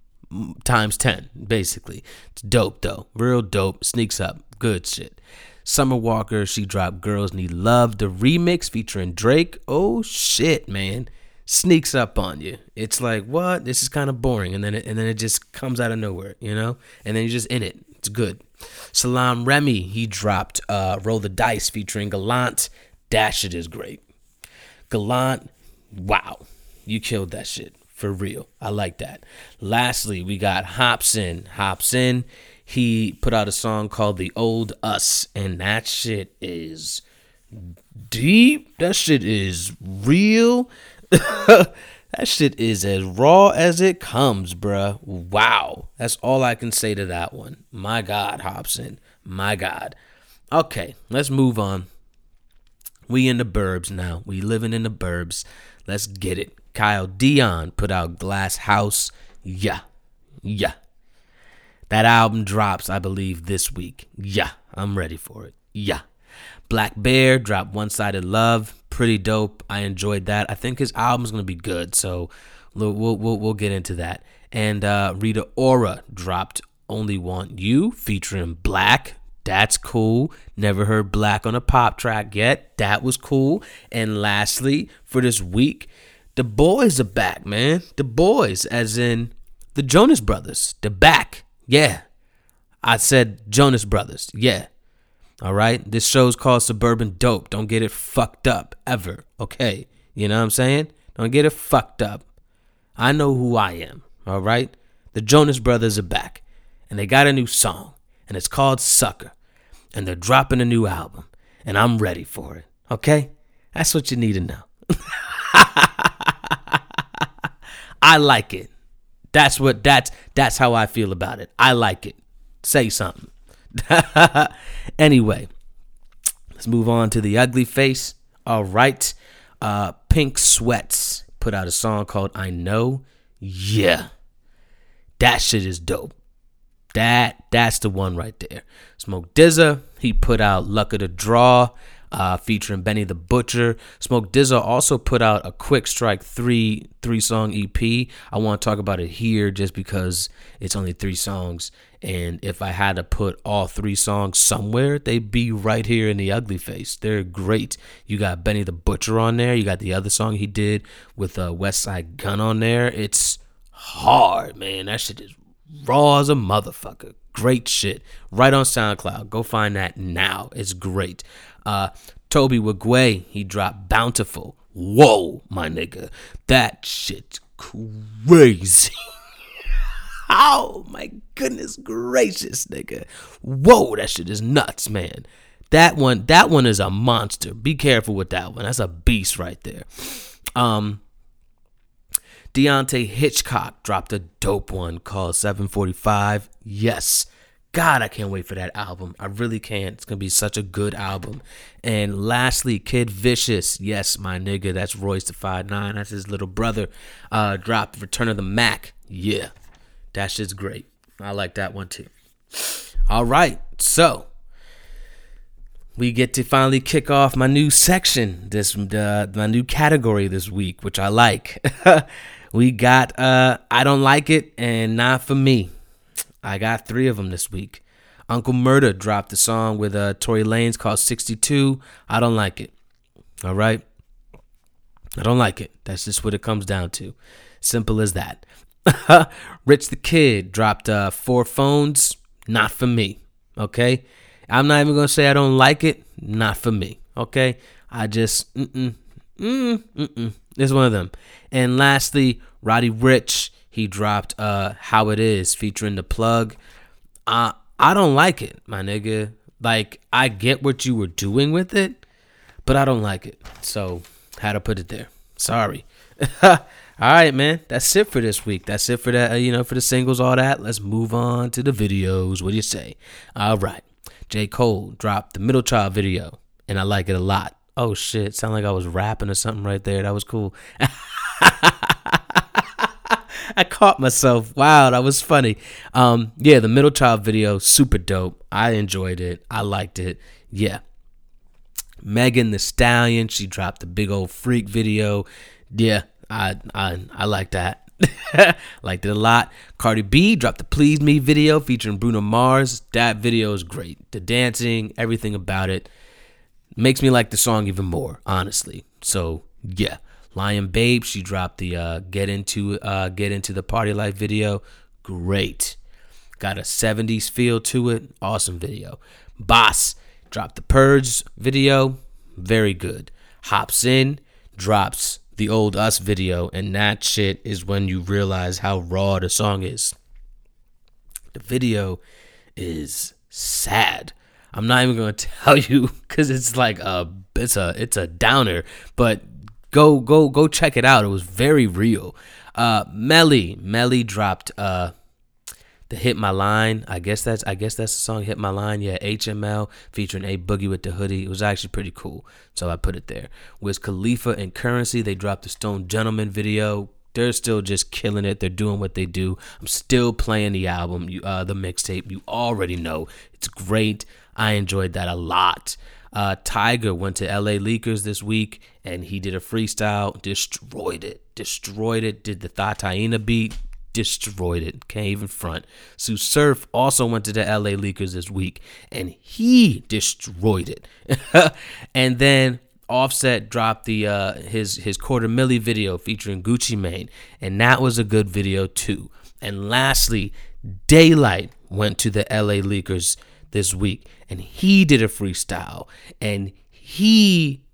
times 10, basically. It's dope though. Real dope. Sneaks up. Good shit. Summer Walker, she dropped Girls Need Love, the remix featuring Drake. Oh shit, man. Sneaks up on you. It's like, what? This is kind of boring. And then it, and then it just comes out of nowhere, you know? And then you're just in it. It's good. Salaam Remi, he dropped uh, Roll the Dice featuring Gallant. That shit is great. Gallant, wow. You killed that shit. For real. I like that. Lastly, we got Hobson. Hobson, he put out a song called The Old Us, and that shit is deep. That shit is real. that shit is as raw as it comes, bruh. Wow. That's all I can say to that one. My God, Hobson. My God. Okay, let's move on. We in the burbs now. We living in the burbs. Let's get it. Kyle Dion put out Glass House. Yeah. Yeah. That album drops, I believe, this week. Yeah, I'm ready for it. Yeah. blackbear dropped One Sided Love. Pretty dope. I enjoyed that. I think his album's going to be good, so we'll, we'll, we'll, get into that. And uh, Rita Ora dropped Only Want You featuring 6lack. That's cool. Never heard 6lack on a pop track yet. That was cool. And lastly, for this week, the boys are back, man. The boys, as in the Jonas Brothers. They're back. Yeah. I said Jonas Brothers. Yeah. All right. This show's called Suburban Dope. Don't get it fucked up ever. Okay. You know what I'm saying? Don't get it fucked up. I know who I am. All right. The Jonas Brothers are back and they got a new song and it's called Sucker and they're dropping a new album and I'm ready for it. Okay. That's what you need to know. I like it. That's what that's that's how I feel about it. I like it. Say something. anyway, let's move on to the ugly face. All right. Uh Pink Sweats put out a song called I Know. Yeah. That shit is dope. That that's the one right there. Smoke DZA, he put out Luck of the Draw uh, featuring Benny the Butcher. Smoke DZA also put out a Quick Strike three three song EP. I want to talk about it here just because it's only three songs, and if I had to put all three songs somewhere, they'd be right here in the Ugly Face. They're great. You got Benny the Butcher on there. You got the other song he did with uh, Westside Gunn on there. It's hard, man. That shit is raw as a motherfucker. Great shit. Right on SoundCloud. Go find that now. It's great. Uh, Tobe Nwigwe, he dropped Bountiful. Whoa, my nigga. That shit's crazy. oh my goodness gracious, nigga. Whoa, that shit is nuts, man. That one, that one is a monster. Be careful with that one. That's a beast right there. Um, Deante' Hitchcock dropped a dope one called 745. Yes, God, I can't wait for that album. I really can't. It's gonna be such a good album. And lastly, Kid Vicious. Yes, my nigga, that's Royce the Five Nine. That's his little brother. Uh, dropped Return of the Mac. Yeah, that shit's great. I like that one too. All right, so we get to finally kick off my new section, this uh, my new category this week, which I like. we got uh, I don't like it and not for me. I got three of them this week. Uncle Murda dropped a song with uh, Tory Lanez called 62. I don't like it. All right. I don't like it. That's just what it comes down to. Simple as that. Rich the Kid dropped uh, four phones. Not for me. Okay. I'm not even gonna say I don't like it. Not for me. Okay. I just mm Mm mm mm mm It's one of them. And lastly, Roddy Ricch, He dropped uh How It Is featuring the plug. Uh I don't like it, my nigga. Like I get what you were doing with it, but I don't like it. So had to put it there. Sorry. all right, man. That's it for this week. That's it for that. Uh, you know, for the singles, all that. Let's move on to the videos. What do you say? All right. J. Cole dropped the Middle Child video, and I like it a lot. Oh shit! Sound like I was rapping or something right there. That was cool. I caught myself. Wow, that was funny. Um, yeah, the Middle Child video, super dope. I enjoyed it. I liked it. Yeah. Megan Thee Stallion, she dropped the big old freak video. Yeah, I I I like that. Liked it a lot. Cardi B dropped the Please Me video featuring Bruno Mars. That video is great. The dancing, everything about it makes me like the song even more, honestly. So yeah. Lion Babe, she dropped the uh, get into uh, get into the party life video. Great. Got a 70s feel to it. Awesome video. Boss dropped the Purge video. Very good. Hops in, drops the old Us video, and that shit is when you realize how raw the song is. The video is sad. I'm not even gonna tell you because it's like a it's a it's a downer, but go go go check it out. It was very real. Uh, Melly Melly dropped uh the Hit My Line. I guess that's I guess that's the song Hit My Line. Yeah, HML featuring a boogie with the hoodie. It was actually pretty cool. So I put it there. Wiz Khalifa and Curren$y, they dropped the Stone Gentleman video. They're still just killing it. They're doing what they do. I'm still playing the album, you, uh, the mixtape. You already know it's great. I enjoyed that a lot. Uh, Tyga went to LA Leakers this week and he did a freestyle, destroyed it, destroyed it. Did the Thotiana beat, destroyed it. Can't even front. Sue Surf also went to the LA Leakers this week and he destroyed it. and then Offset dropped the uh, his his quarter milli video featuring Gucci Mane, and that was a good video too. And lastly, Daylyt went to the LA Leakers this week, and he did a freestyle, and he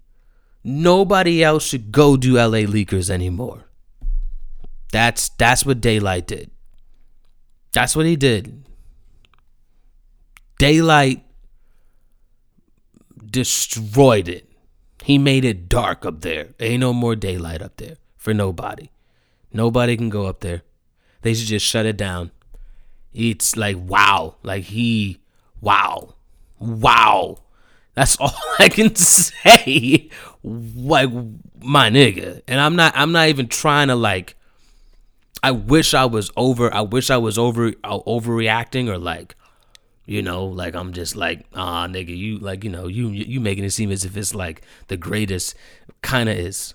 nobody else should go do LA Leakers anymore. That's that's what Daylyt did. That's what he did. Daylyt destroyed it. He made it dark up there. Ain't no more daylight up there for nobody. Nobody can go up there. They should just shut it down. It's like wow. Like he wow. Wow. That's all I can say. Like my nigga. And I'm not I'm not even trying to like I wish I was over. I wish I was over uh, overreacting or like, you know, like I'm just like, ah, nigga, you like, you know, you you making it seem as if it's like the greatest. Kind of is,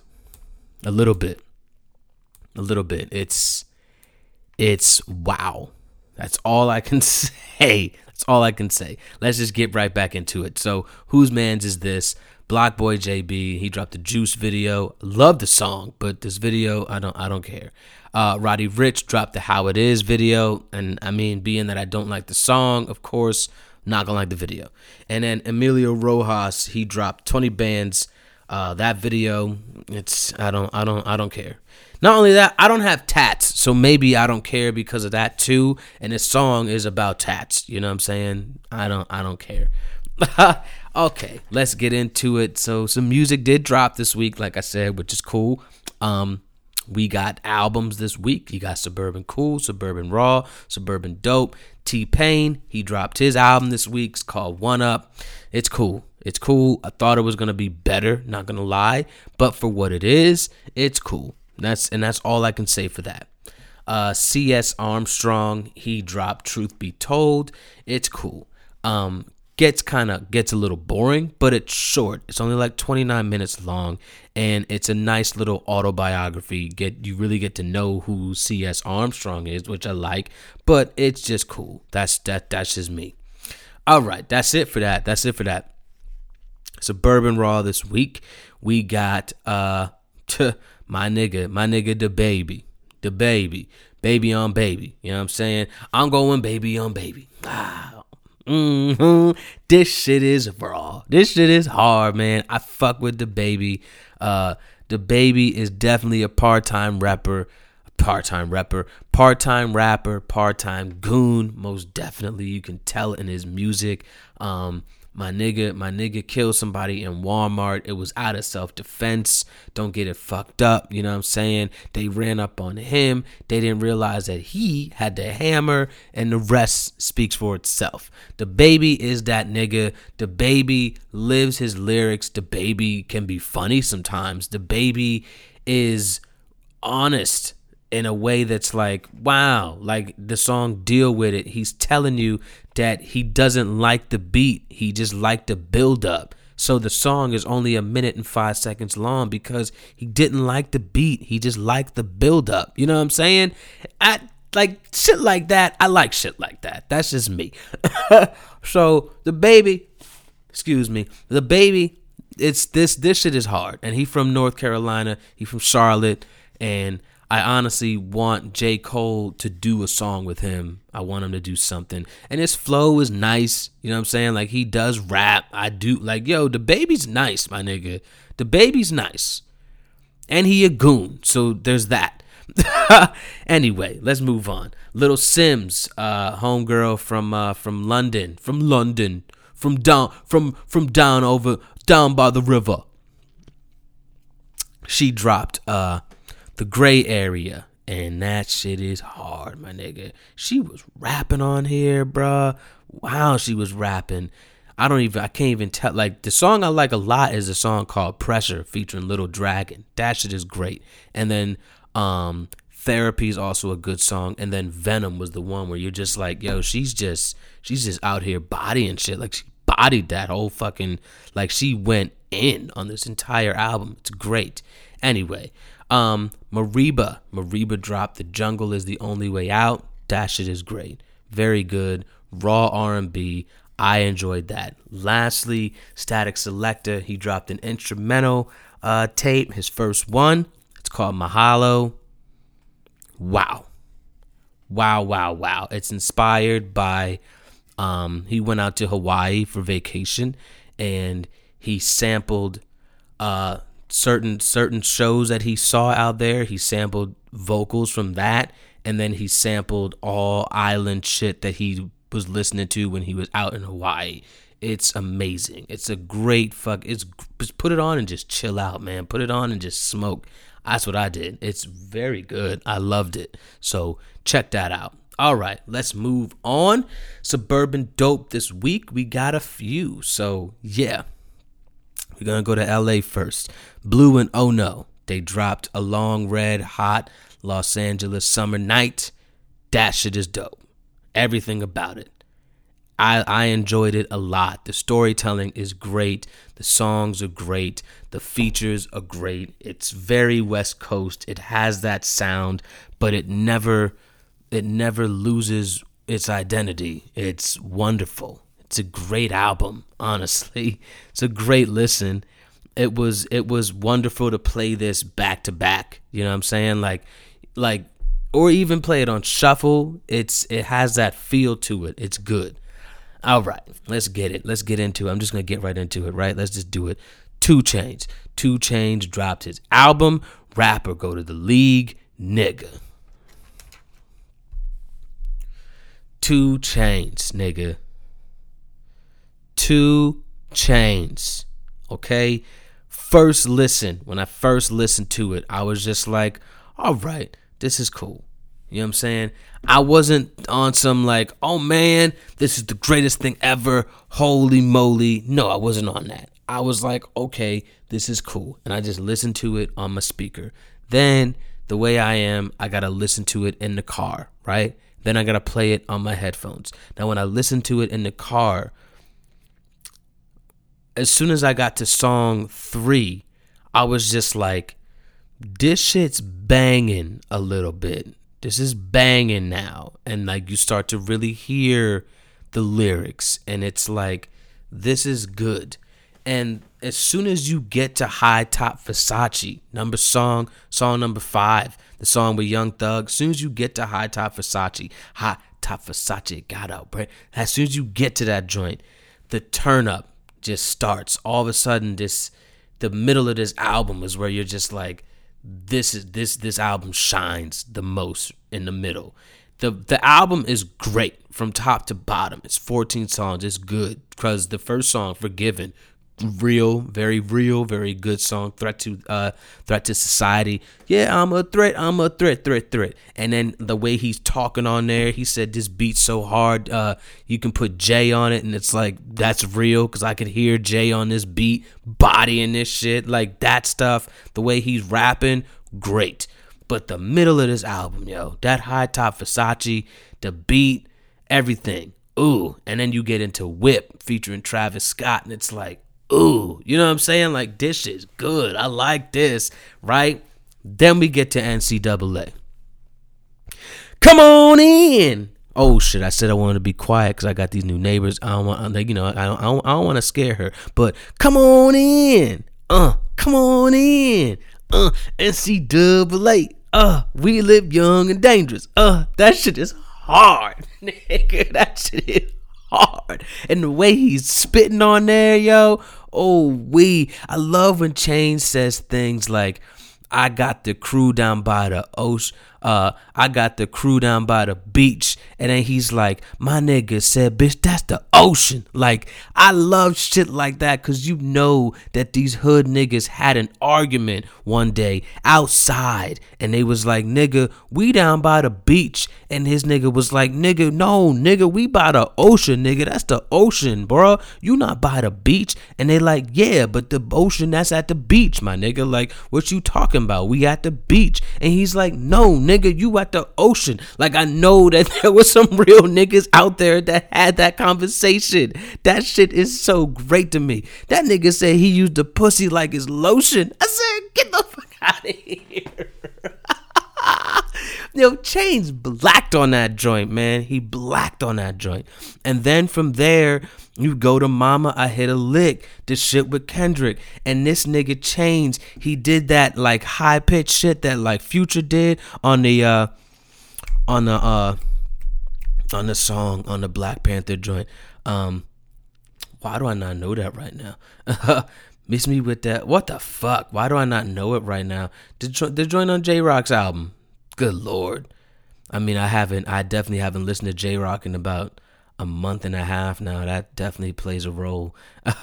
a little bit, a little bit. It's, it's wow. That's all I can say. That's all I can say. Let's just get right back into it. So, whose man's is this? BlocBoy JB, he dropped the Juice video. Love the song, but this video, I don't, I don't care. Uh, Roddy Ricch dropped the How It Is video, and I mean, being that I don't like the song, of course, not gonna like the video. And then Emilio Rojas, he dropped 20 bands. Uh, that video, it's I don't, I don't, I don't care. Not only that, I don't have tats, so maybe I don't care because of that too. And this song is about tats. You know what I'm saying? I don't, I don't care. okay, let's get into it. So some music did drop this week, like I said, which is cool. Um, we got albums this week. You got Suburban Cool, Suburban Raw, Suburban Dope. T Pain, he dropped his album this week. It's called One Up. It's cool. It's cool. I thought it was gonna be better, not gonna lie, but for what it is, it's cool. That's and that's all I can say for that. Uh, C.S. Armstrong, he dropped Truth Be Told. It's cool. Um, gets kind of gets a little boring, but it's short. It's only like 29 minutes long, and it's a nice little autobiography. Get you really get to know who C.S. Armstrong is, which I like. But it's just cool. That's that. That's just me. All right, that's it for that. That's it for that. Suburban Raw this week. We got uh my nigga, my nigga the baby, The baby. Baby on baby. You know what I'm saying? I'm going baby on baby. Ah. Mm-hmm. This shit is raw. This shit is hard, man. I fuck with the baby. Uh the baby is definitely a part-time rapper part-time rapper, part-time rapper, part-time goon. Most definitely, you can tell in his music. Um, my nigga, my nigga killed somebody in Walmart. It was out of self defense. Don't get it fucked up. You know what I'm saying? They ran up on him. They didn't realize that he had the hammer, and the rest speaks for itself. The baby is that nigga. The baby lives his lyrics. The baby can be funny sometimes. The baby is honest in a way that's like, wow, like the song Deal With It. He's telling you that he doesn't like the beat, he just liked the build up. So the song is only a minute and five seconds long because he didn't like the beat. He just liked the build up. You know what I'm saying? I like shit like that. I like shit like that. That's just me. so the baby, excuse me, the baby, it's this this shit is hard. And he from North Carolina. He from Charlotte. And I honestly want J. Cole to do a song with him. I want him to do something. And his flow is nice. You know what I'm saying? Like he does rap. I do like, yo, the baby's nice, my nigga. The baby's nice. And he a goon. So there's that. anyway, let's move on. Little Simz, uh, homegirl from uh, from London. From London. From down from from down over down by the river. She dropped uh the gray area. And that shit is hard, my nigga. She was rapping on here, bruh. Wow, she was rapping. I don't even, I can't even tell. Like, the song I like a lot is a song called Pressure featuring Little Dragon. That shit is great. And then, um, Therapy is also a good song. And then Venom was the one where you're just like, yo, she's just, she's just out here bodying shit. Like, she bodied that whole fucking, like, she went in on this entire album. It's great. Anyway, um, Mereba, Mereba dropped "The Jungle Is the Only Way Out." That shit is great, very good, raw R&B. I enjoyed that. Lastly, Statik Selektah, he dropped an instrumental uh, tape, his first one. It's called Mahalo. Wow, wow, wow, wow! It's inspired by. Um, he went out to Hawaii for vacation, and he sampled uh, certain certain shows that he saw out there. He sampled vocals from that, and then he sampled all island shit that he was listening to when he was out in Hawaii. It's amazing. It's a great fuck. It's just put it on and just chill out, man. Put it on and just smoke. That's what I did. It's very good. I loved it. So check that out. All right, let's move on. Suburban dope this week. We got a few. So yeah. We're gonna go to LA first. Blu and Oh No. They dropped a long red hot Los Angeles summer night. That shit is dope. Everything about it. I, I enjoyed it a lot. The storytelling is great. The songs are great. The features are great. It's very West Coast. It has that sound, but it never it never loses its identity. It's wonderful. It's a great album, honestly. It's a great listen. It was it was wonderful to play this back to back. You know what I'm saying? Like like or even play it on shuffle. It's it has that feel to it. It's good. All right, let's get it. Let's get into it. I'm just gonna get right into it, right? Let's just do it. 2 Chainz. 2 Chainz dropped his album. Rapper go to the league, nigga. 2 Chainz, nigga. 2 Chainz. Okay? First listen, when I first listened to it, I was just like, all right, this is cool. You know what I'm saying? I wasn't on some like, oh man, this is the greatest thing ever. Holy moly. No, I wasn't on that. I was like, okay, this is cool. And I just listened to it on my speaker. Then, the way I am, I got to listen to it in the car, right? Then I got to play it on my headphones. Now, when I listen to it in the car, as soon as I got to song three, I was just like, this shit's banging a little bit. This is banging now. And like you start to really hear the lyrics, and it's like, this is good. And as soon as you get to High Top Versace, number song, song number five, the song with Young Thug, as soon as you get to High Top Versace, High Top Versace got out, right? As soon as you get to that joint, the turn up just starts. All of a sudden, this the middle of this album is where you're just like, this is this this album shines the most in the middle. The the album is great from top to bottom. It's 14 songs. It's good because the first song, Forgiven, real, very real, very good song. Threat to uh threat to society. Yeah, I'm a threat, I'm a threat, threat, threat. And then the way he's talking on there, he said this beat's so hard, uh you can put Jay on it and it's like that's real cuz I could hear Jay on this beat bodying this shit. Like that stuff, the way he's rapping, great. But the middle of this album, yo, that high top Versace, the beat, everything. Ooh, and then you get into Whip featuring Travis Scott and it's like ooh, you know what I'm saying? Like this is good. I like this, right? Then we get to NCAA. Come on in. Oh shit! I said I wanted to be quiet because I got these new neighbors. I don't want, you know, I don't, I don't, I don't want to scare her. But come on in. Uh, come on in. Uh, NCAA. Uh, we live young and dangerous. Uh, that shit is hard, nigga. That shit is hard. And the way he's spitting on there, yo. Oh, we. I love when Chain says things like, I got the crew down by the ocean uh, I got the crew down by the beach. And then he's like, my nigga said, bitch, that's the ocean. Like, I love shit like that because you know that these hood niggas had an argument one day outside. And they was like, nigga, we down by the beach. And his nigga was like, nigga, no, nigga, we by the ocean, nigga. That's the ocean, bro. You not by the beach. And they like, yeah, but the ocean, that's at the beach, my nigga. Like, what you talking about? We at the beach. And he's like, no, nigga, you at the ocean. Like I know that there was some real niggas out there that had that conversation. That shit is so great to me. That nigga said he used the pussy like his lotion. I said, get the fuck out of here. Yo, Chain's blacked on that joint, man. He blacked on that joint. And then from there, you go to Mama, I hit a lick. This shit with Kendrick. And this nigga Chainz, he did that like high pitched shit that like Future did on the uh on the uh on the song on the Black Panther joint. Um why do I not know that right now? Miss me with that. What the fuck? Why do I not know it right now? The, the joint on Jay Rock's album. Good lord. I mean, I haven't. I definitely haven't listened to Jay Rock in about a month and a half now. That definitely plays a role.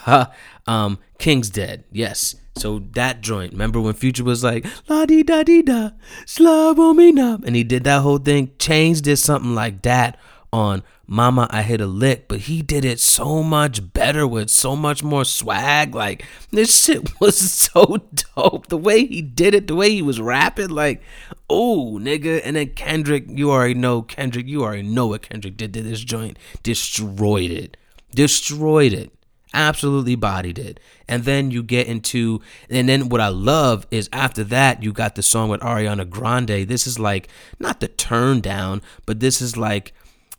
um, King's Dead. Yes. So that joint. Remember when Future was like la di da di da, slab on me now, and he did that whole thing. Chainz did something like that on Mama, I hit a lick, but he did it so much better with so much more swag. Like, this shit was so dope. The way he did it, the way he was rapping, like, oh, nigga. And then Kendrick, you already know, Kendrick, you already know what Kendrick did to this joint. Destroyed it. Destroyed it. Absolutely bodied it. And then you get into, and then what I love is after that, you got the song with Ariana Grande. This is like, not the turn down, but this is like,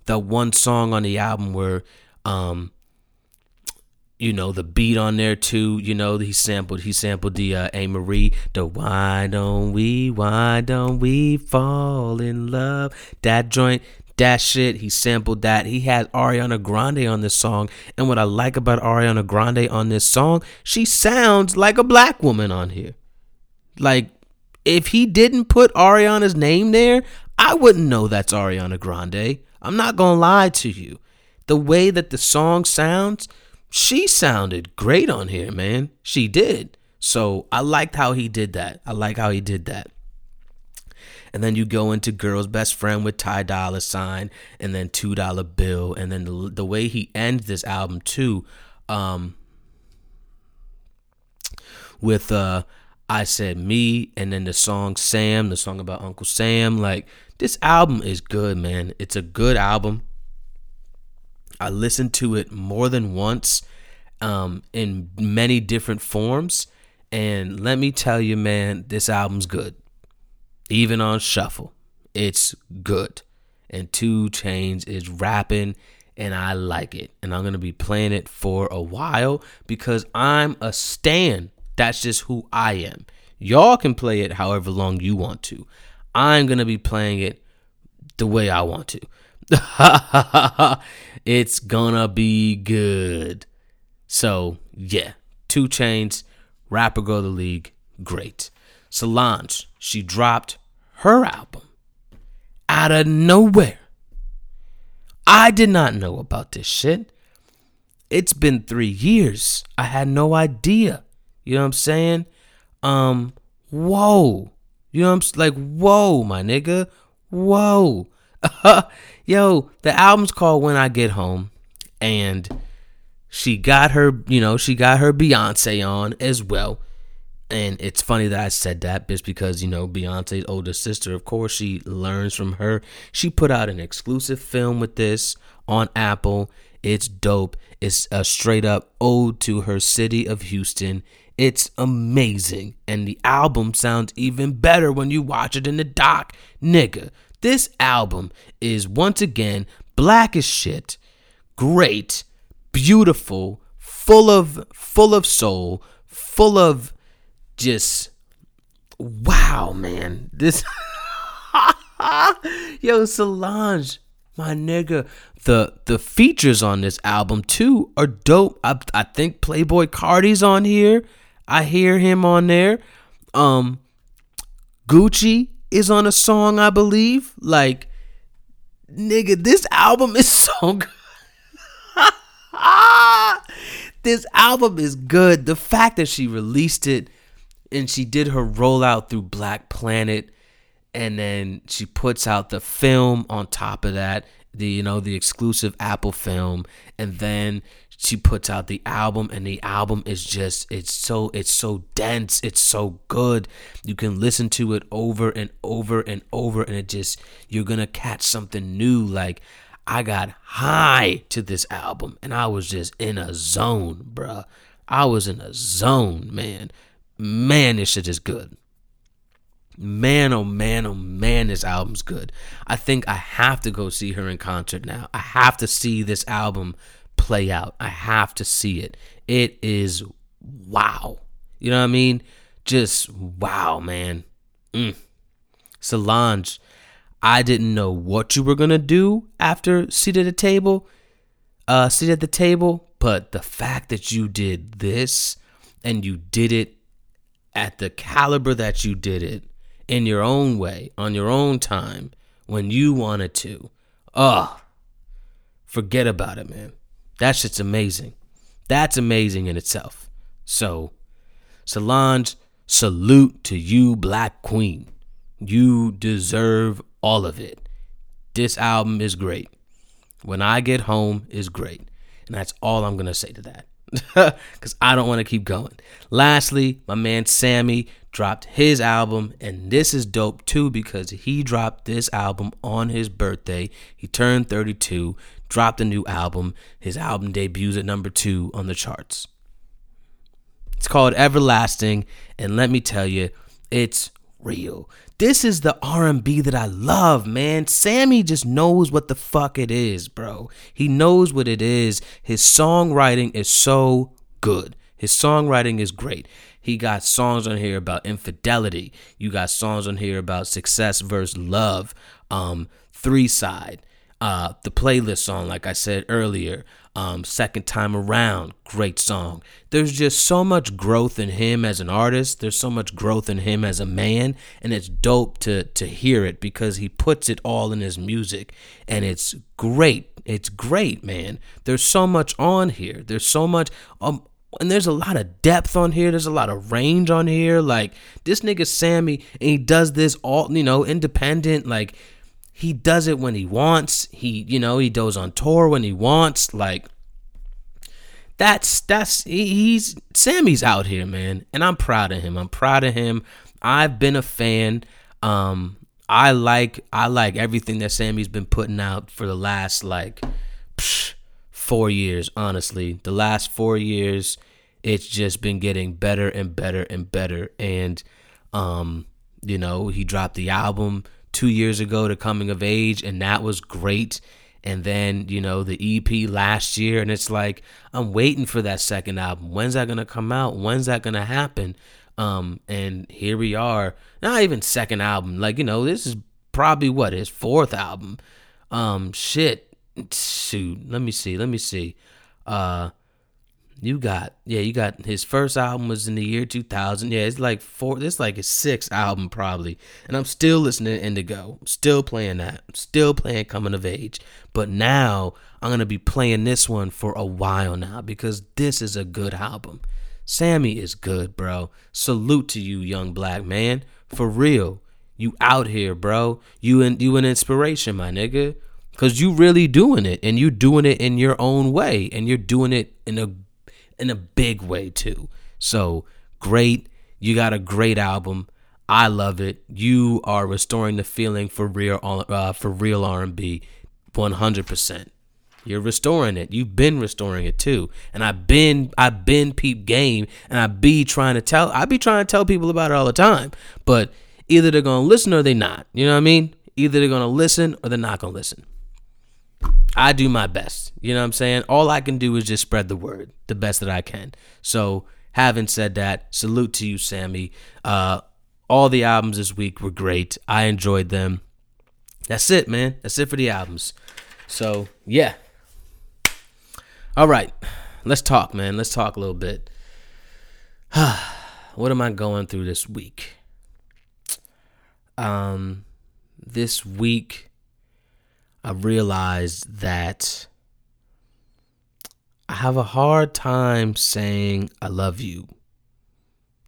the one song on the album where um you know the beat on there too you know he sampled he sampled the uh Amerie the why don't we why don't we fall in love? That joint that shit he sampled that. He had Ariana Grande on this song and what I like about Ariana Grande on this song she sounds like a black woman on here. Like if he didn't put Ariana's name there I wouldn't know that's Ariana Grande I'm not going to lie to you. The way that the song sounds, she sounded great on here, man. She did. So I liked how he did that. I like how he did that. and then you go into Girl's Best Friend with Ty Dolla Sign, and then Two Dollar Bill, and then the, the way he ends this album too, um, with uh, I said me, and then the song Sam, the song about Uncle Sam. Like this album is good, man. It's a good album. I listened to it more than once, um, in many different forms, and let me tell you, man, this album's good. Even on shuffle, it's good. And 2 Chainz is rapping and I like it. And I'm to be playing it for a while because I'm a stan. That's just who I am. Y'all can play it however long you want to. I'm going to be playing it the way I want to. it's to be good. So, yeah, 2 Chainz, Rapper Go the League, great. Solange, she dropped her album out of nowhere. I did not know about this shit. It's been three years. I had no idea. You know what I'm saying? Um, whoa. You know I'm like, whoa, my nigga. Whoa. Yo, the album's called When I Get Home. And she got her, you know, she got her Beyonce on as well. And it's funny that I said that just because, you know, Beyonce's older sister, of course, she learns from her. She put out an exclusive film with this on Apple. It's dope. It's a straight up ode to her city of Houston. It's amazing. And the album sounds even better when you watch it in the doc. Nigga, this album is once again black as shit, great, beautiful, full of full of soul, full of just wow, man. This Yo, Solange, my nigga. The the features on this album too are dope. I I think Playboi Carti's on here. I hear him on there. Um Gucci is on a song, I believe. Like nigga, this album is so good. this album is good. The fact that she released it and she did her rollout through Black Planet and then she puts out the film on top of that, the you know, the exclusive Apple film and then she puts out the album and the album is just it's so it's so dense, it's so good. You can listen to it over and over and over and it just you're to catch something new like I got high to this album and I was just in a zone, bruh. I was in a zone, man man, this shit is good. Man, oh man, oh man, this album's good. I think I have to go see her in concert now. I have to see this album play out. I have to see it. It is wow. You know what I mean? Just wow, man. Mm. Solange, I didn't know what you were gonna do after seat at the table, uh, seat at the table, but the fact that you did this and you did it at the caliber that you did it in your own way, on your own time, when you wanted to. Oh, forget about it, man. That shit's amazing. That's amazing in itself. So, Solange, salute to you, Black Queen. You deserve all of it. This album is great. When I Get Home is great. And that's all I'm going to say to that because I don't want to keep going. Lastly, my man Sammie dropped his album, and this is dope too because he dropped this album on his birthday. He turned 32, dropped a new album. His album debuts at number two on the charts. It's called Everlasting, and let me tell you, it's real. This is the R&B that I love, man. Sammie just knows what the fuck it is, bro. He knows what it is. His songwriting is so good. His songwriting is great. He got songs on here about infidelity. You got songs on here about success versus love. Um, three side. Uh, the playlist song, like I said earlier. Um, second time around, great song. There's just so much growth in him as an artist. There's so much growth in him as a man, and it's dope to to hear it because he puts it all in his music, and it's great. It's great, man. There's so much on here. There's so much. Um, and there's a lot of depth on here. There's a lot of range on here. Like this nigga Sammie, and he does this all, you know, independent. Like he does it when he wants. He, you know, he goes on tour when he wants. Like that's that's he's Sammie's out here, man, and I'm proud of him. I'm proud of him. I've been a fan. Um, I like I like everything that Sammie's been putting out for the last like psh, four years. Honestly, the last four years, it's just been getting better and better and better. And um, you know, he dropped the album two years ago to Coming of Age, and that was great. And then you know the EP last year and it's like I'm waiting for that second album. When's that to come out? When's that to happen? Um and here we are not even second album like you know this is probably what his fourth album. Um shit shoot let me see let me see. Uh you got yeah, you got his first album was in the year 2000. Yeah, it's like four. It's like his sixth album probably, and I'm still listening to Indigo. Still playing that. Still playing Coming of Age. But now I'm gonna be playing this one for a while now because this is a good album. Sammie is good, bro. Salute to you, young black man. For real, you out here, bro. You and you an inspiration, my nigga. Cause you really doing it, and you doing it in your own way, and you're doing it in a in a big way too. So great. You got a great album. I love it. You are restoring the feeling for real uh, for real R&B 100%. You're restoring it. You've been restoring it too. And I've been I've been peep game and I be trying to tell I be trying to tell people about it all the time. But either they're going to listen or they're not. You know what I mean? Either they're going to listen or they're not going to listen. I do my best. You know what I'm saying? All I can do is just spread the word the best that I can. So, having said that, salute to you, Sammie. Uh, all the albums this week were great. I enjoyed them. That's it, man. That's it for the albums. So, yeah. All right. Let's talk, man. Let's talk a little bit. what am I going through this week? Um, this week I realized that I have a hard time saying I love you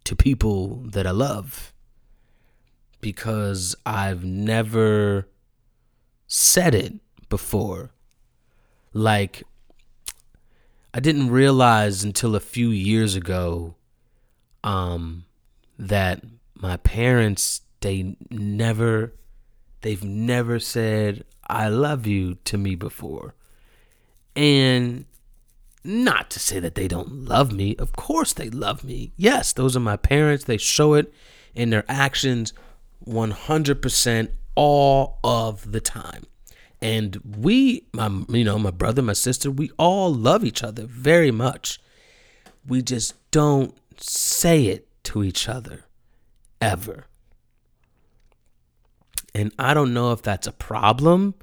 to people that I love because I've never said it before. Like, I didn't realize until a few years ago um, that my parents, they never, they've never said, I love you to me before. And not to say that they don't love me. Of course they love me. Yes, those are my parents. They show it in their actions 100% all of the time. And we, my you know, my brother, my sister, we all love each other very much. We just don't say it to each other ever. And I don't know if that's a problem,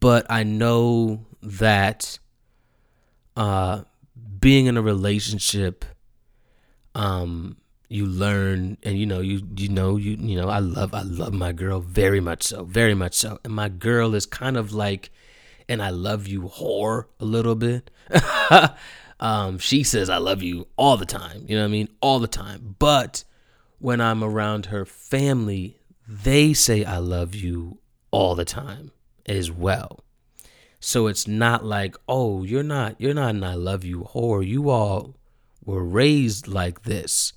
but I know that uh, being in a relationship, um, you learn and you know you you know you you know I love I love my girl very much so very much so and my girl is kind of like and I love you whore a little bit. um, she says I love you all the time. You know what I mean? All the time. But when I'm around her family, they say I love you all the time as well. So it's not like, oh, you're not you're not an I love you whore. You all were raised like this.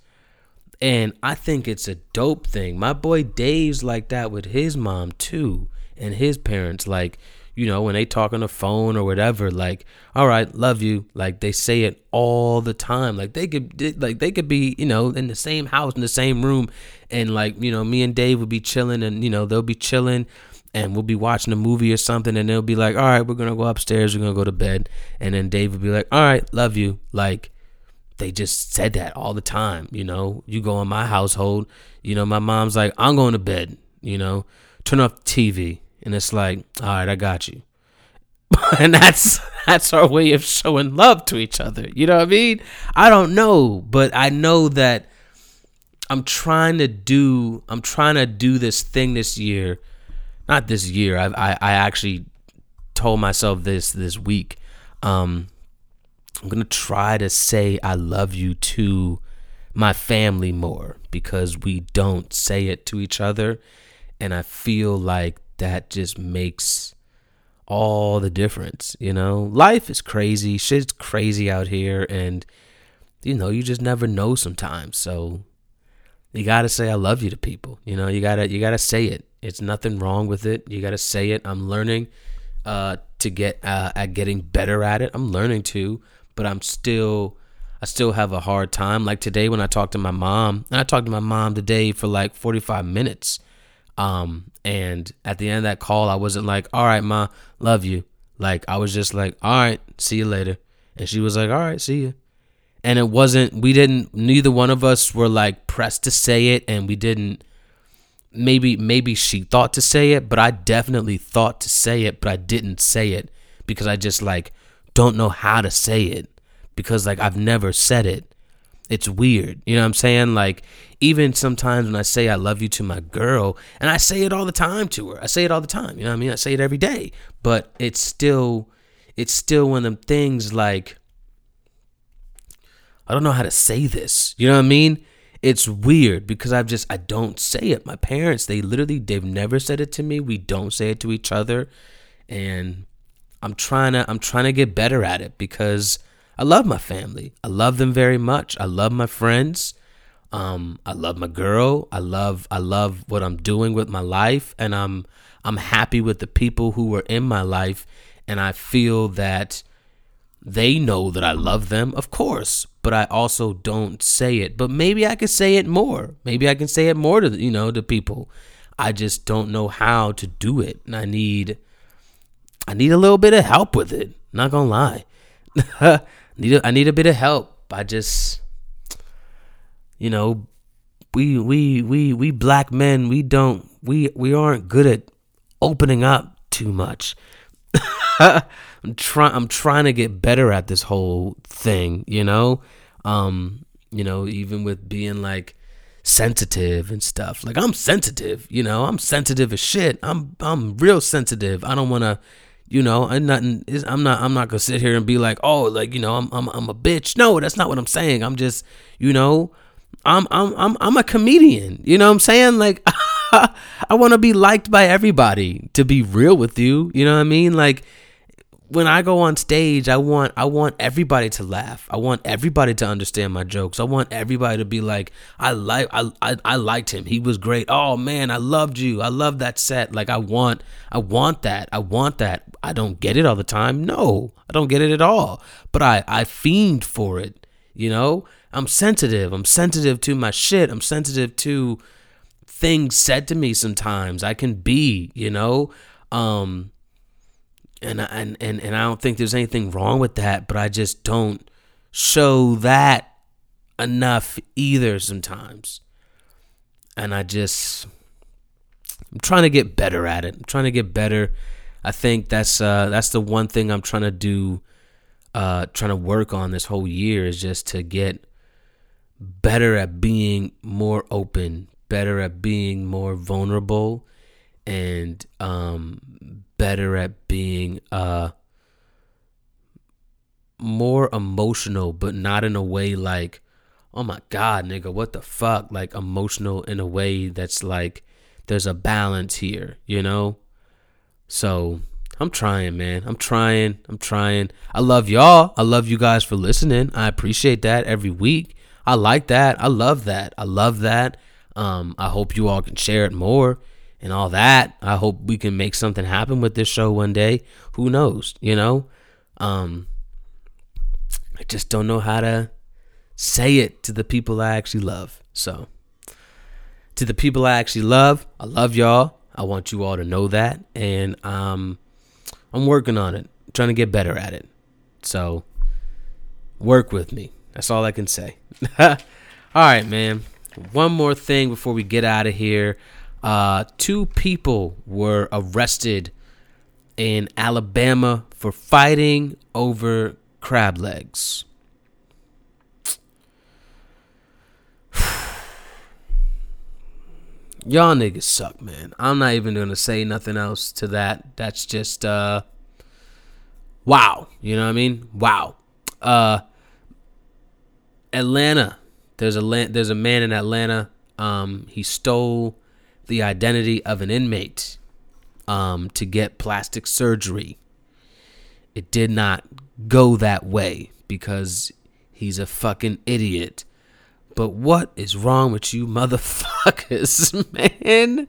And I think it's a dope thing. My boy Dave's like that with his mom too, and his parents. Like, you know, when they talk on the phone or whatever, like, all right, love you. Like they say it all the time. Like they could like they could be, you know, in the same house, in the same room, and like, you know, me and Dave would be chilling and, you know, they'll be chilling and we'll be watching a movie or something and they'll be like, All right, we're gonna go upstairs, we're gonna go to bed. And then Dave would be like, All right, love you. Like they just said that all the time. You know, you go in my household, you know, my mom's like, I'm going to bed, you know, turn off the TV. And it's like, all right, I got you. and that's that's our way of showing love to each other. You know what I mean? I don't know, but I know that I'm trying to do I'm trying to do this thing this year. Not this year. I I, I actually told myself this this week. Um I'm to try to say I love you to my family more because we don't say it to each other. And I feel like that just makes all the difference. You know, life is crazy. Shit's crazy out here. And, you know, you just never know sometimes. So you got to say I love you to people. You know, you got to you got to say it. It's nothing wrong with it. You got to say it. I'm learning uh, to get uh, at getting better at it. I'm learning to, but I'm still I still have a hard time. Like today when I talked to my mom, and I talked to my mom today for like 45 minutes. Um, and at the end of that call, I wasn't like, "All right, ma, love you." Like I was just like, "All right, see you later," and she was like, "All right, see you." And it wasn't. We didn't. Neither one of us were like pressed to say it, and we didn't maybe maybe she thought to say it, but I definitely thought to say it, but I didn't say it because I just like don't know how to say it because like I've never said it. It's weird. You know what I'm saying? Like even sometimes when I say I love you to my girl, and I say it all the time to her. I say it all the time. You know what I mean? I say it every day. But it's still it's still one of them things like I don't know how to say this. You know what I mean? it's weird because I've just I don't say it. My parents, they literally they've never said it to me. We don't say it to each other. And I'm trying to I'm trying to get better at it because I love my family. I love them very much. I love my friends. Um I love my girl. I love I love what I'm doing with my life and I'm I'm happy with the people who are in my life and I feel that they know that I love them, of course, but I also don't say it. But maybe I could say it more. Maybe I can say it more to you know to people. I just don't know how to do it, and I need I need a little bit of help with it. Not gonna lie, need a, I need a bit of help. I just you know we we we we black men we don't we we aren't good at opening up too much. I'm trying I'm trying to get better at this whole thing, you know? Um, you know, even with being like sensitive and stuff. Like I'm sensitive, you know, I'm sensitive as shit. I'm I'm real sensitive. I don't want to you know, I'm not I'm not I'm not going to sit here and be like, "Oh, like, you know, I'm I'm I'm a bitch." No, that's not what I'm saying. I'm just, you know, I'm I'm I'm I'm a comedian. You know what I'm saying? Like I want to be liked by everybody to be real with you. You know what I mean? Like when I go on stage, I want I want everybody to laugh. I want everybody to understand my jokes. I want everybody to be like, I like I, I I liked him. He was great. Oh man, I loved you. I love that set. Like I want I want that. I want that. I don't get it all the time. No, I don't get it at all. But I I fiend for it. You know, I'm sensitive. I'm sensitive to my shit. I'm sensitive to things said to me sometimes. I can be, you know. Um and and and and I don't think there's anything wrong with that, but I just don't show that enough either sometimes. And I just I'm trying to get better at it. I'm trying to get better. I think that's uh that's the one thing I'm trying to do uh trying to work on this whole year is just to get better at being more open, better at being more vulnerable and um better at being uh more emotional, but not in a way like, oh my god, nigga, what the fuck? Like emotional in a way that's like there's a balance here, you know? So I'm trying, man. I'm trying. I'm trying. I love y'all. I love you guys for listening. I appreciate that every week. I like that. I love that. I love that. Um, I hope you all can share it more and all that. I hope we can make something happen with this show one day. Who knows, you know? Um I just don't know how to say it to the people I actually love. So, to the people I actually love, I love y'all. I want you all to know that and um I'm working on it. Trying to get better at it. So, work with me. That's all I can say. all right, man. One more thing before we get out of here. Uh, two people were arrested in Alabama for fighting over crab legs. Y'all niggas suck, man. I'm not even gonna say nothing else to that. That's just uh wow. You know what I mean? Wow. Uh, Atlanta. There's a there's a man in Atlanta. Um, he stole the identity of an inmate um, to get plastic surgery. It did not go that way because he's a fucking idiot. But what is wrong with you motherfuckers, man?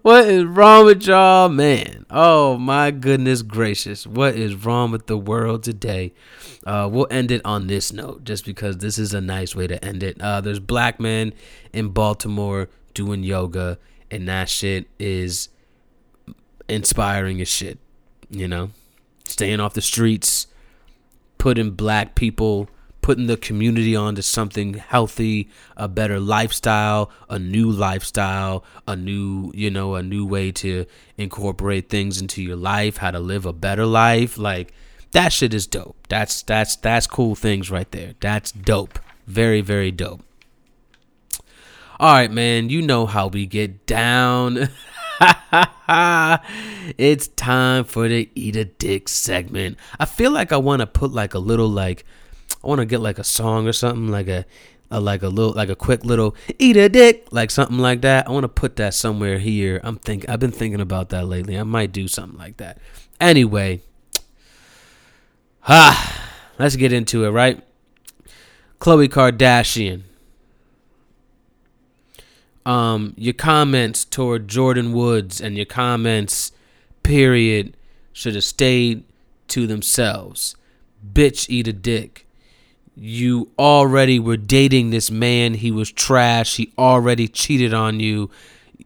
What is wrong with y'all, man? Oh my goodness gracious. What is wrong with the world today? Uh, we'll end it on this note just because this is a nice way to end it. Uh, there's black men in Baltimore doing yoga, and that shit is inspiring as shit. You know, staying off the streets, putting black people putting the community onto something healthy, a better lifestyle, a new lifestyle, a new, you know, a new way to incorporate things into your life, how to live a better life. Like that shit is dope. That's that's that's cool things right there. That's dope. Very very dope. All right, man, you know how we get down. it's time for the eat a dick segment. I feel like I want to put like a little like I want to get like a song or something like a, a like a little like a quick little eat a dick like something like that. I want to put that somewhere here. I'm think I've been thinking about that lately. I might do something like that. Anyway, ah, let's get into it, right? Khloe Kardashian. Um, your comments toward Jordyn Woods and your comments, period, should have stayed to themselves. Bitch, eat a dick you already were dating this man. He was trash. He already cheated on you.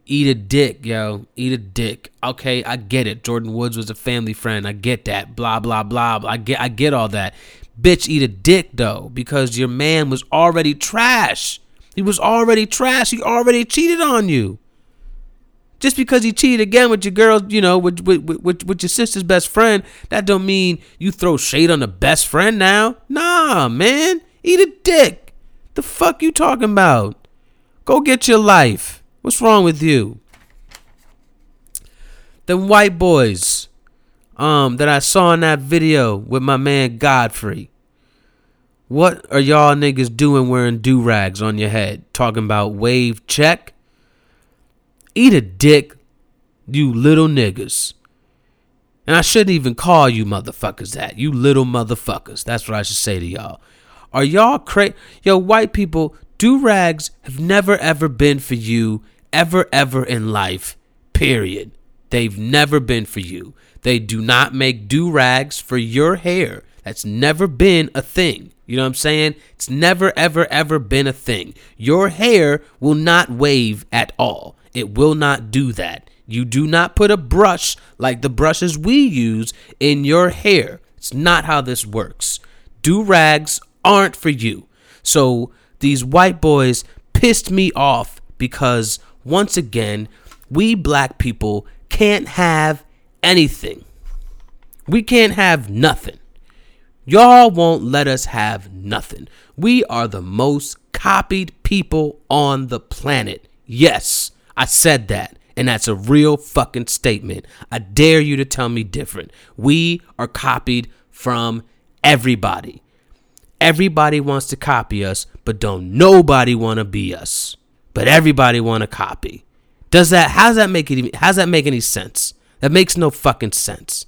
Eat a dick, yo. Eat a dick. Okay, I get it. Jordyn Woods was a family friend. I get that. Blah blah blah. I get I get all that. Bitch, eat a dick though, because your man was already trash. He was already trash. He already cheated on you. Just because he cheated again with your girl, you know, with, with, with, with your sister's best friend, that don't mean you throw shade on the best friend now. Nah, man. Eat a dick. The fuck you talking about? Go get your life. What's wrong with you? Them white boys um that I saw in that video with my man Godfrey. What are y'all niggas doing wearing do rags on your head? Talking about wave check? Eat a dick, you little niggas. And I shouldn't even call you motherfuckers that. You little motherfuckers. That's what I should say to y'all. Are y'all crazy? Yo, white people, do rags have never ever been for you, ever, ever in life. Period. They've never been for you. They do not make do rags for your hair. That's never been a thing. You know what I'm saying? It's never, ever, ever been a thing. Your hair will not wave at all. It will not do that. You do not put a brush like the brushes we use in your hair. It's not how this works. Do rags aren't for you. So these white boys pissed me off because once again, we black people can't have anything. We can't have nothing. Y'all won't let us have nothing. We are the most copied people on the planet. Yes. I said that. And that's a real fucking statement. I dare you to tell me different. We are copied from everybody. Everybody wants to copy us, but don't nobody want to be us. But everybody want to copy. Does that how does that make it how does that make any sense? That makes no fucking sense.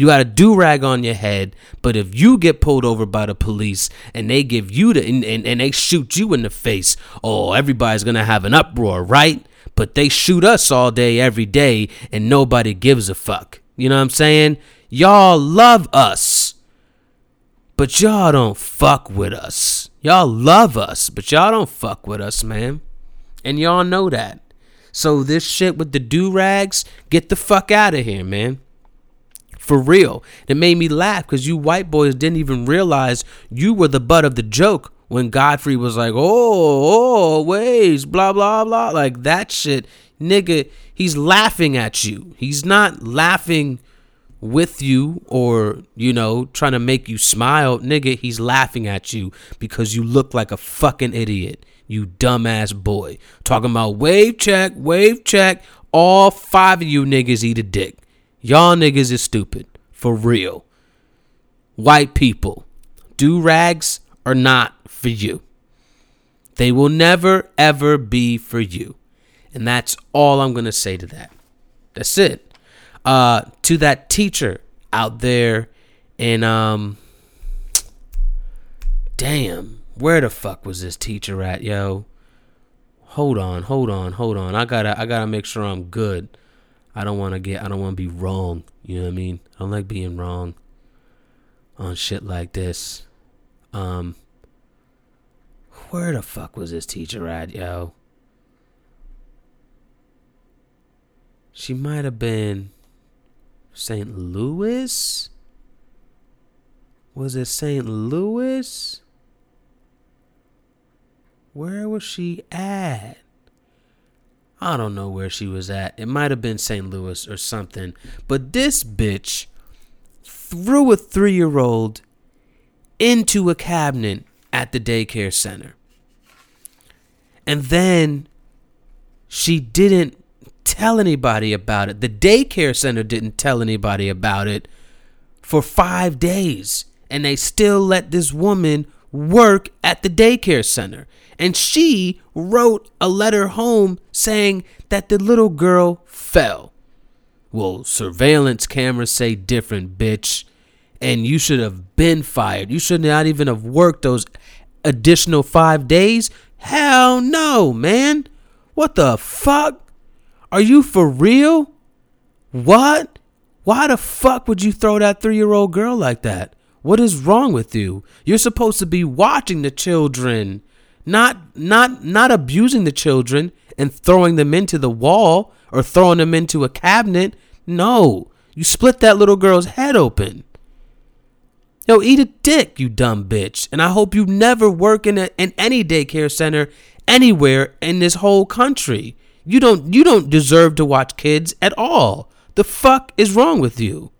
You got a do rag on your head, but if you get pulled over by the police and they give you the and, and, and they shoot you in the face, oh, everybody's gonna have an uproar, right? but they shoot us all day, every day, and nobody gives a fuck. You know what I'm saying? Y'all love us, but y'all don't fuck with us. Y'all love us, but y'all don't fuck with us, man. And y'all know that. So this shit with the do rags, get the fuck out of here, man. For real. It made me laugh because you white boys didn't even realize you were the butt of the joke when Godfrey was like, oh, oh, ways, blah, blah, blah. Like that shit, nigga, he's laughing at you. He's not laughing with you or, you know, trying to make you smile. Nigga, he's laughing at you because you look like a fucking idiot. You dumbass boy. Talking about wave check, wave check. All five of you niggas eat a dick. Y'all niggas is stupid. For real. White people do rags are not for you. They will never, ever be for you. And that's all I'm going to say to that. That's it. Uh, to that teacher out there in, um, damn, where the fuck was this teacher at, yo? Hold on, hold on, hold on. I gotta, I gotta make sure I'm good. I don't want to get, I don't want to be wrong. You know what I mean? I don't like being wrong on shit like this. Um, where the fuck was this teacher at, yo? She might have been St. Louis? Was it St. Louis? Where was she at? I don't know where she was at. It might have been St. Louis or something. But this bitch threw a three year old into a cabinet at the daycare center. And then she didn't tell anybody about it. The daycare center didn't tell anybody about it for five days. And they still let this woman work at the daycare center. And she wrote a letter home saying that the little girl fell. Well, surveillance cameras say different, bitch. And you should have been fired. You should not even have worked those additional five days. Hell no, man. What the fuck? Are you for real? What? Why the fuck would you throw that three year old girl like that? What is wrong with you? You're supposed to be watching the children, not not not abusing the children and throwing them into the wall or throwing them into a cabinet. No. You split that little girl's head open. Yo, eat a dick, you dumb bitch. And I hope you never work in, a, in any daycare center anywhere in this whole country. You don't you don't deserve to watch kids at all. The fuck is wrong with you?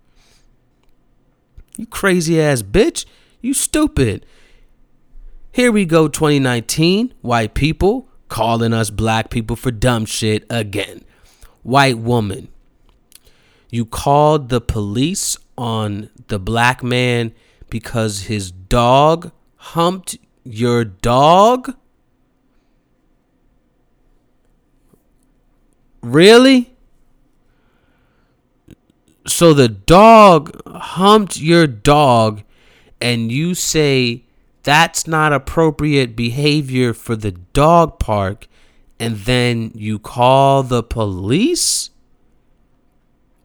You crazy ass bitch. You stupid. Here we go 2019, white people calling us black people for dumb shit again. White woman. You called the police on the black man because his dog humped your dog? Really? So the dog humped your dog, and you say that's not appropriate behavior for the dog park, and then you call the police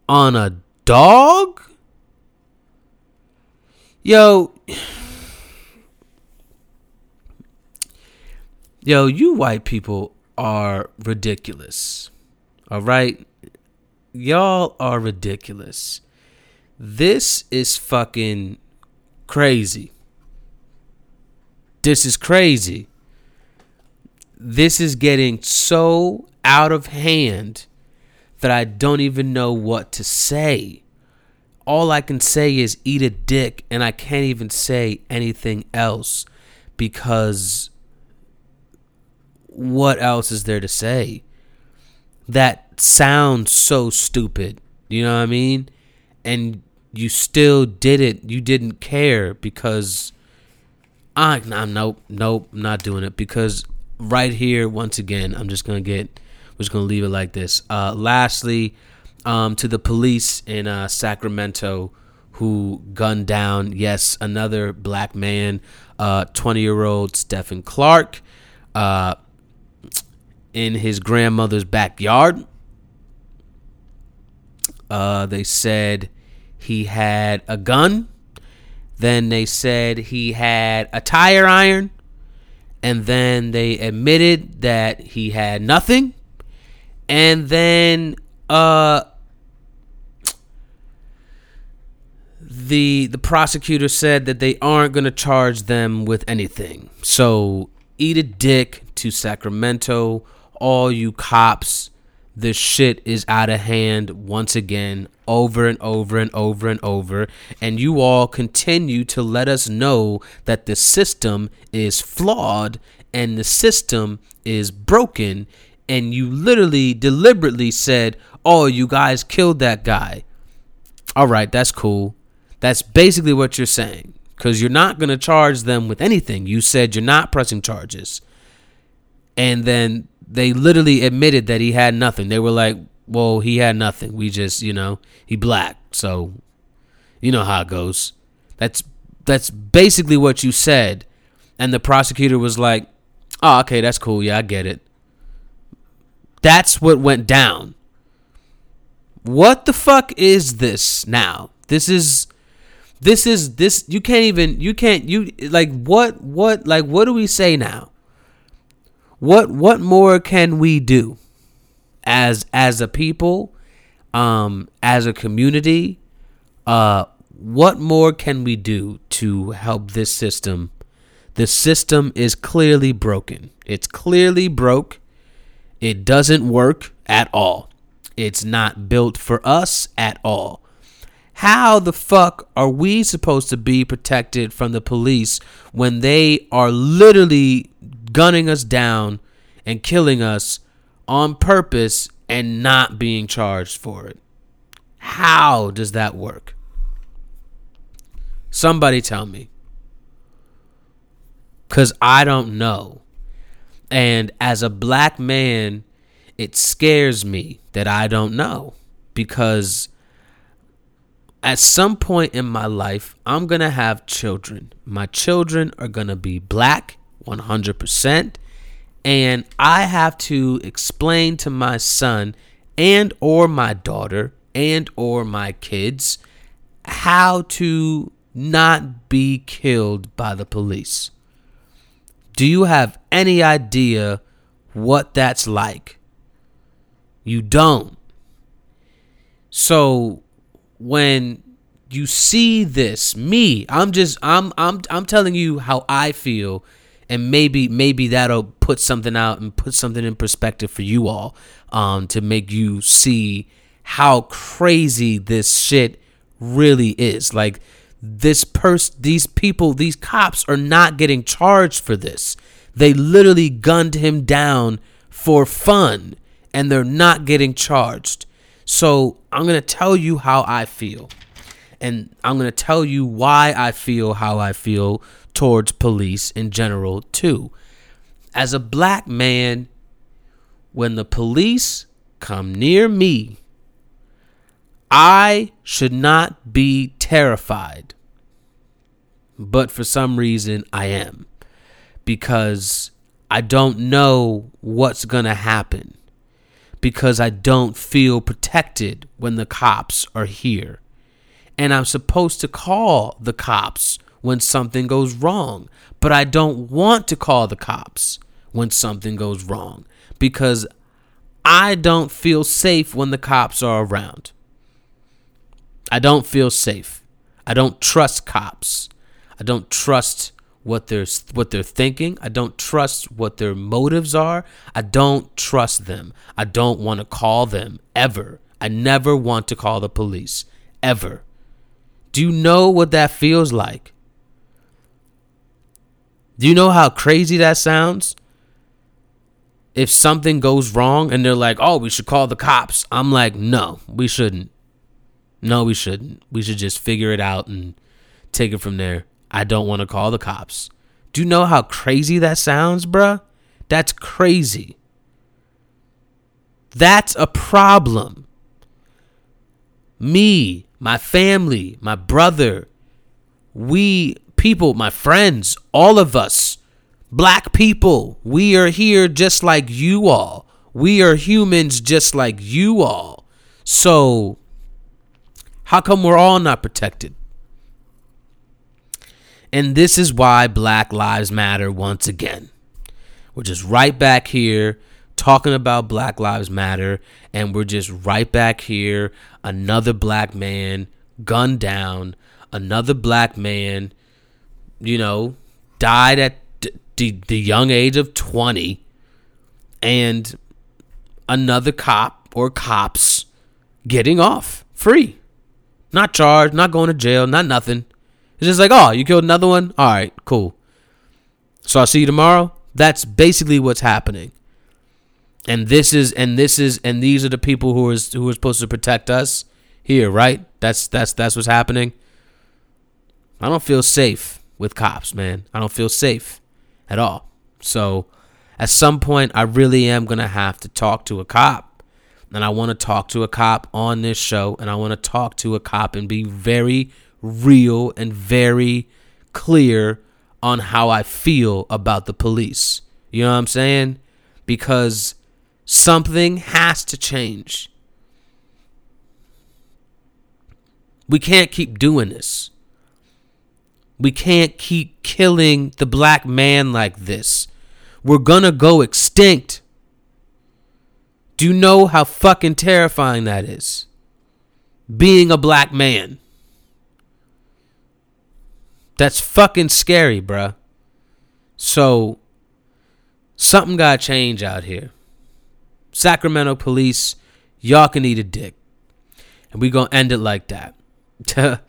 on a dog? Yo, yo, you white people are ridiculous. All right? Y'all are ridiculous. This is fucking crazy. This is crazy. This is getting so out of hand that I don't even know what to say all I can say is eat a dick, and I can't even say anything else because what else is there to say? That sounds so stupid. You know what I mean? And you still did it. You didn't care because I, nah, nope, nope, I'm not doing it because right here, once again, I'm just gonna get, we're just gonna leave it like this. Uh, lastly, um, to the police in uh, Sacramento who gunned down, yes, another black man, 20 uh, year old Stephon Clark, uh, in his grandmother's backyard. Uh, they said he had a gun. Then they said he had a tire iron. And then they admitted that he had nothing. And then uh, the the prosecutor said that they aren't going to charge them with anything. So eat a dick to Sacramento, all you cops. This shit is out of hand once again, over and over and over and over. And you all continue to let us know that the system is flawed and the system is broken. And you literally, deliberately said, Oh, you guys killed that guy. All right, that's cool. That's basically what you're saying. because you're not going to charge them with anything. You said you're not pressing charges. And then they literally admitted that he had nothing. They were like, well, he had nothing. We just, you know, he black. So, you know how it goes. That's that's basically what you said. And the prosecutor was like, "Oh, okay, that's cool. Yeah, I get it." That's what went down. What the fuck is this now? This is this is this you can't even you can't you like what what like what do we say now? What what more can we do as as a people, um as a community? Uh what more can we do to help this system? The system is clearly broken. It's clearly broke. It doesn't work at all. It's not built for us at all. How the fuck are we supposed to be protected from the police when they are literally gunning us down and killing us on purpose and not being charged for it? How does that work? Somebody tell me. Because I don't know. And as a black man, it scares me that I don't know. Because at some point in my life, I'm going to have children. My children are going to be black 100%. And I have to explain to my son and or my daughter and or my kids how to not be killed by the police. Do you have any idea what that's like? You don't. So when you see this, me, I'm just I'm I'm I'm telling you how I feel and maybe maybe that'll put something out and put something in perspective for you all um to make you see how crazy this shit really is. Like this person these people these cops are not getting charged for this. They literally gunned him down for fun and they're not getting charged. So i'm to tell you how i feel. And i'm going to tell you why i feel how i feel towards police in general too as a black man when the police come near me I should not be terrified. But for some reason, I am. Because I don't know what's going to happen. Because I don't feel protected when the cops are here. And I'm supposed to call the cops when something goes wrong. But I don't want to call the cops when something goes wrong. Because I don't feel safe when the cops are around. I don't feel safe. I don't trust cops. I don't trust what they're what they're thinking. I don't trust what their motives are. I don't trust them. I don't want to call them ever. I never want to call the police ever. Do you know what that feels like? Do you know how crazy that sounds? If something goes wrong and they're like, "Oh, we should call the cops." I'm like, "No, we shouldn't." No, we shouldn't. We should just figure it out and take it from there. I don't want to call the cops. Do you know how crazy that sounds, bruh? That's crazy. That's a problem. Me, my family, my brother, we people, my friends, all of us, black people, we are here just like you all. We are humans just like you all. So how come we're all not protected? And this is why Black Lives Matter once again. We're just right back here talking about Black Lives Matter, and we're just right back here. Another black man gunned down, another black man, you know, died at the, young age of 20, and another cop or cops getting off free. Not charged, not going to jail, not nothing. It's just like, oh, you killed another one? All right, cool. So I'll see you tomorrow. That's basically what's happening. And this is and this is and these are the people who are who are supposed to protect us here, right? That's that's that's what's happening. I don't feel safe with cops, man. I don't feel safe at all. So at some point, I really am going to have to talk to a cop. And I want to talk to a cop on this show. And I want to talk to a cop and be very real and very clear on how I feel about the police. You know what I'm saying? Because something has to change. We can't keep doing this. We can't keep killing the black man like this. We're gonna go extinct. Do you know how fucking terrifying that is? Being a black man. That's fucking scary, bruh. So, something gotta change out here. Sacramento police, y'all can eat a dick. And we gonna end it like that.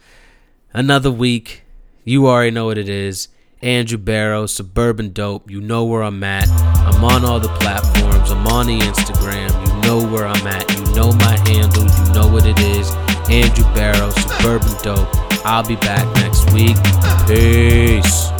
Another week. You already know what it is. Andrew Barrow, Suburban Dope. You know where I'm at. I'm on all the platforms. I'm on the Instagram. You know where I'm at. You know my handle. You know what it is. Andrew Barrow, Suburban Dope. I'll be back next week. Peace.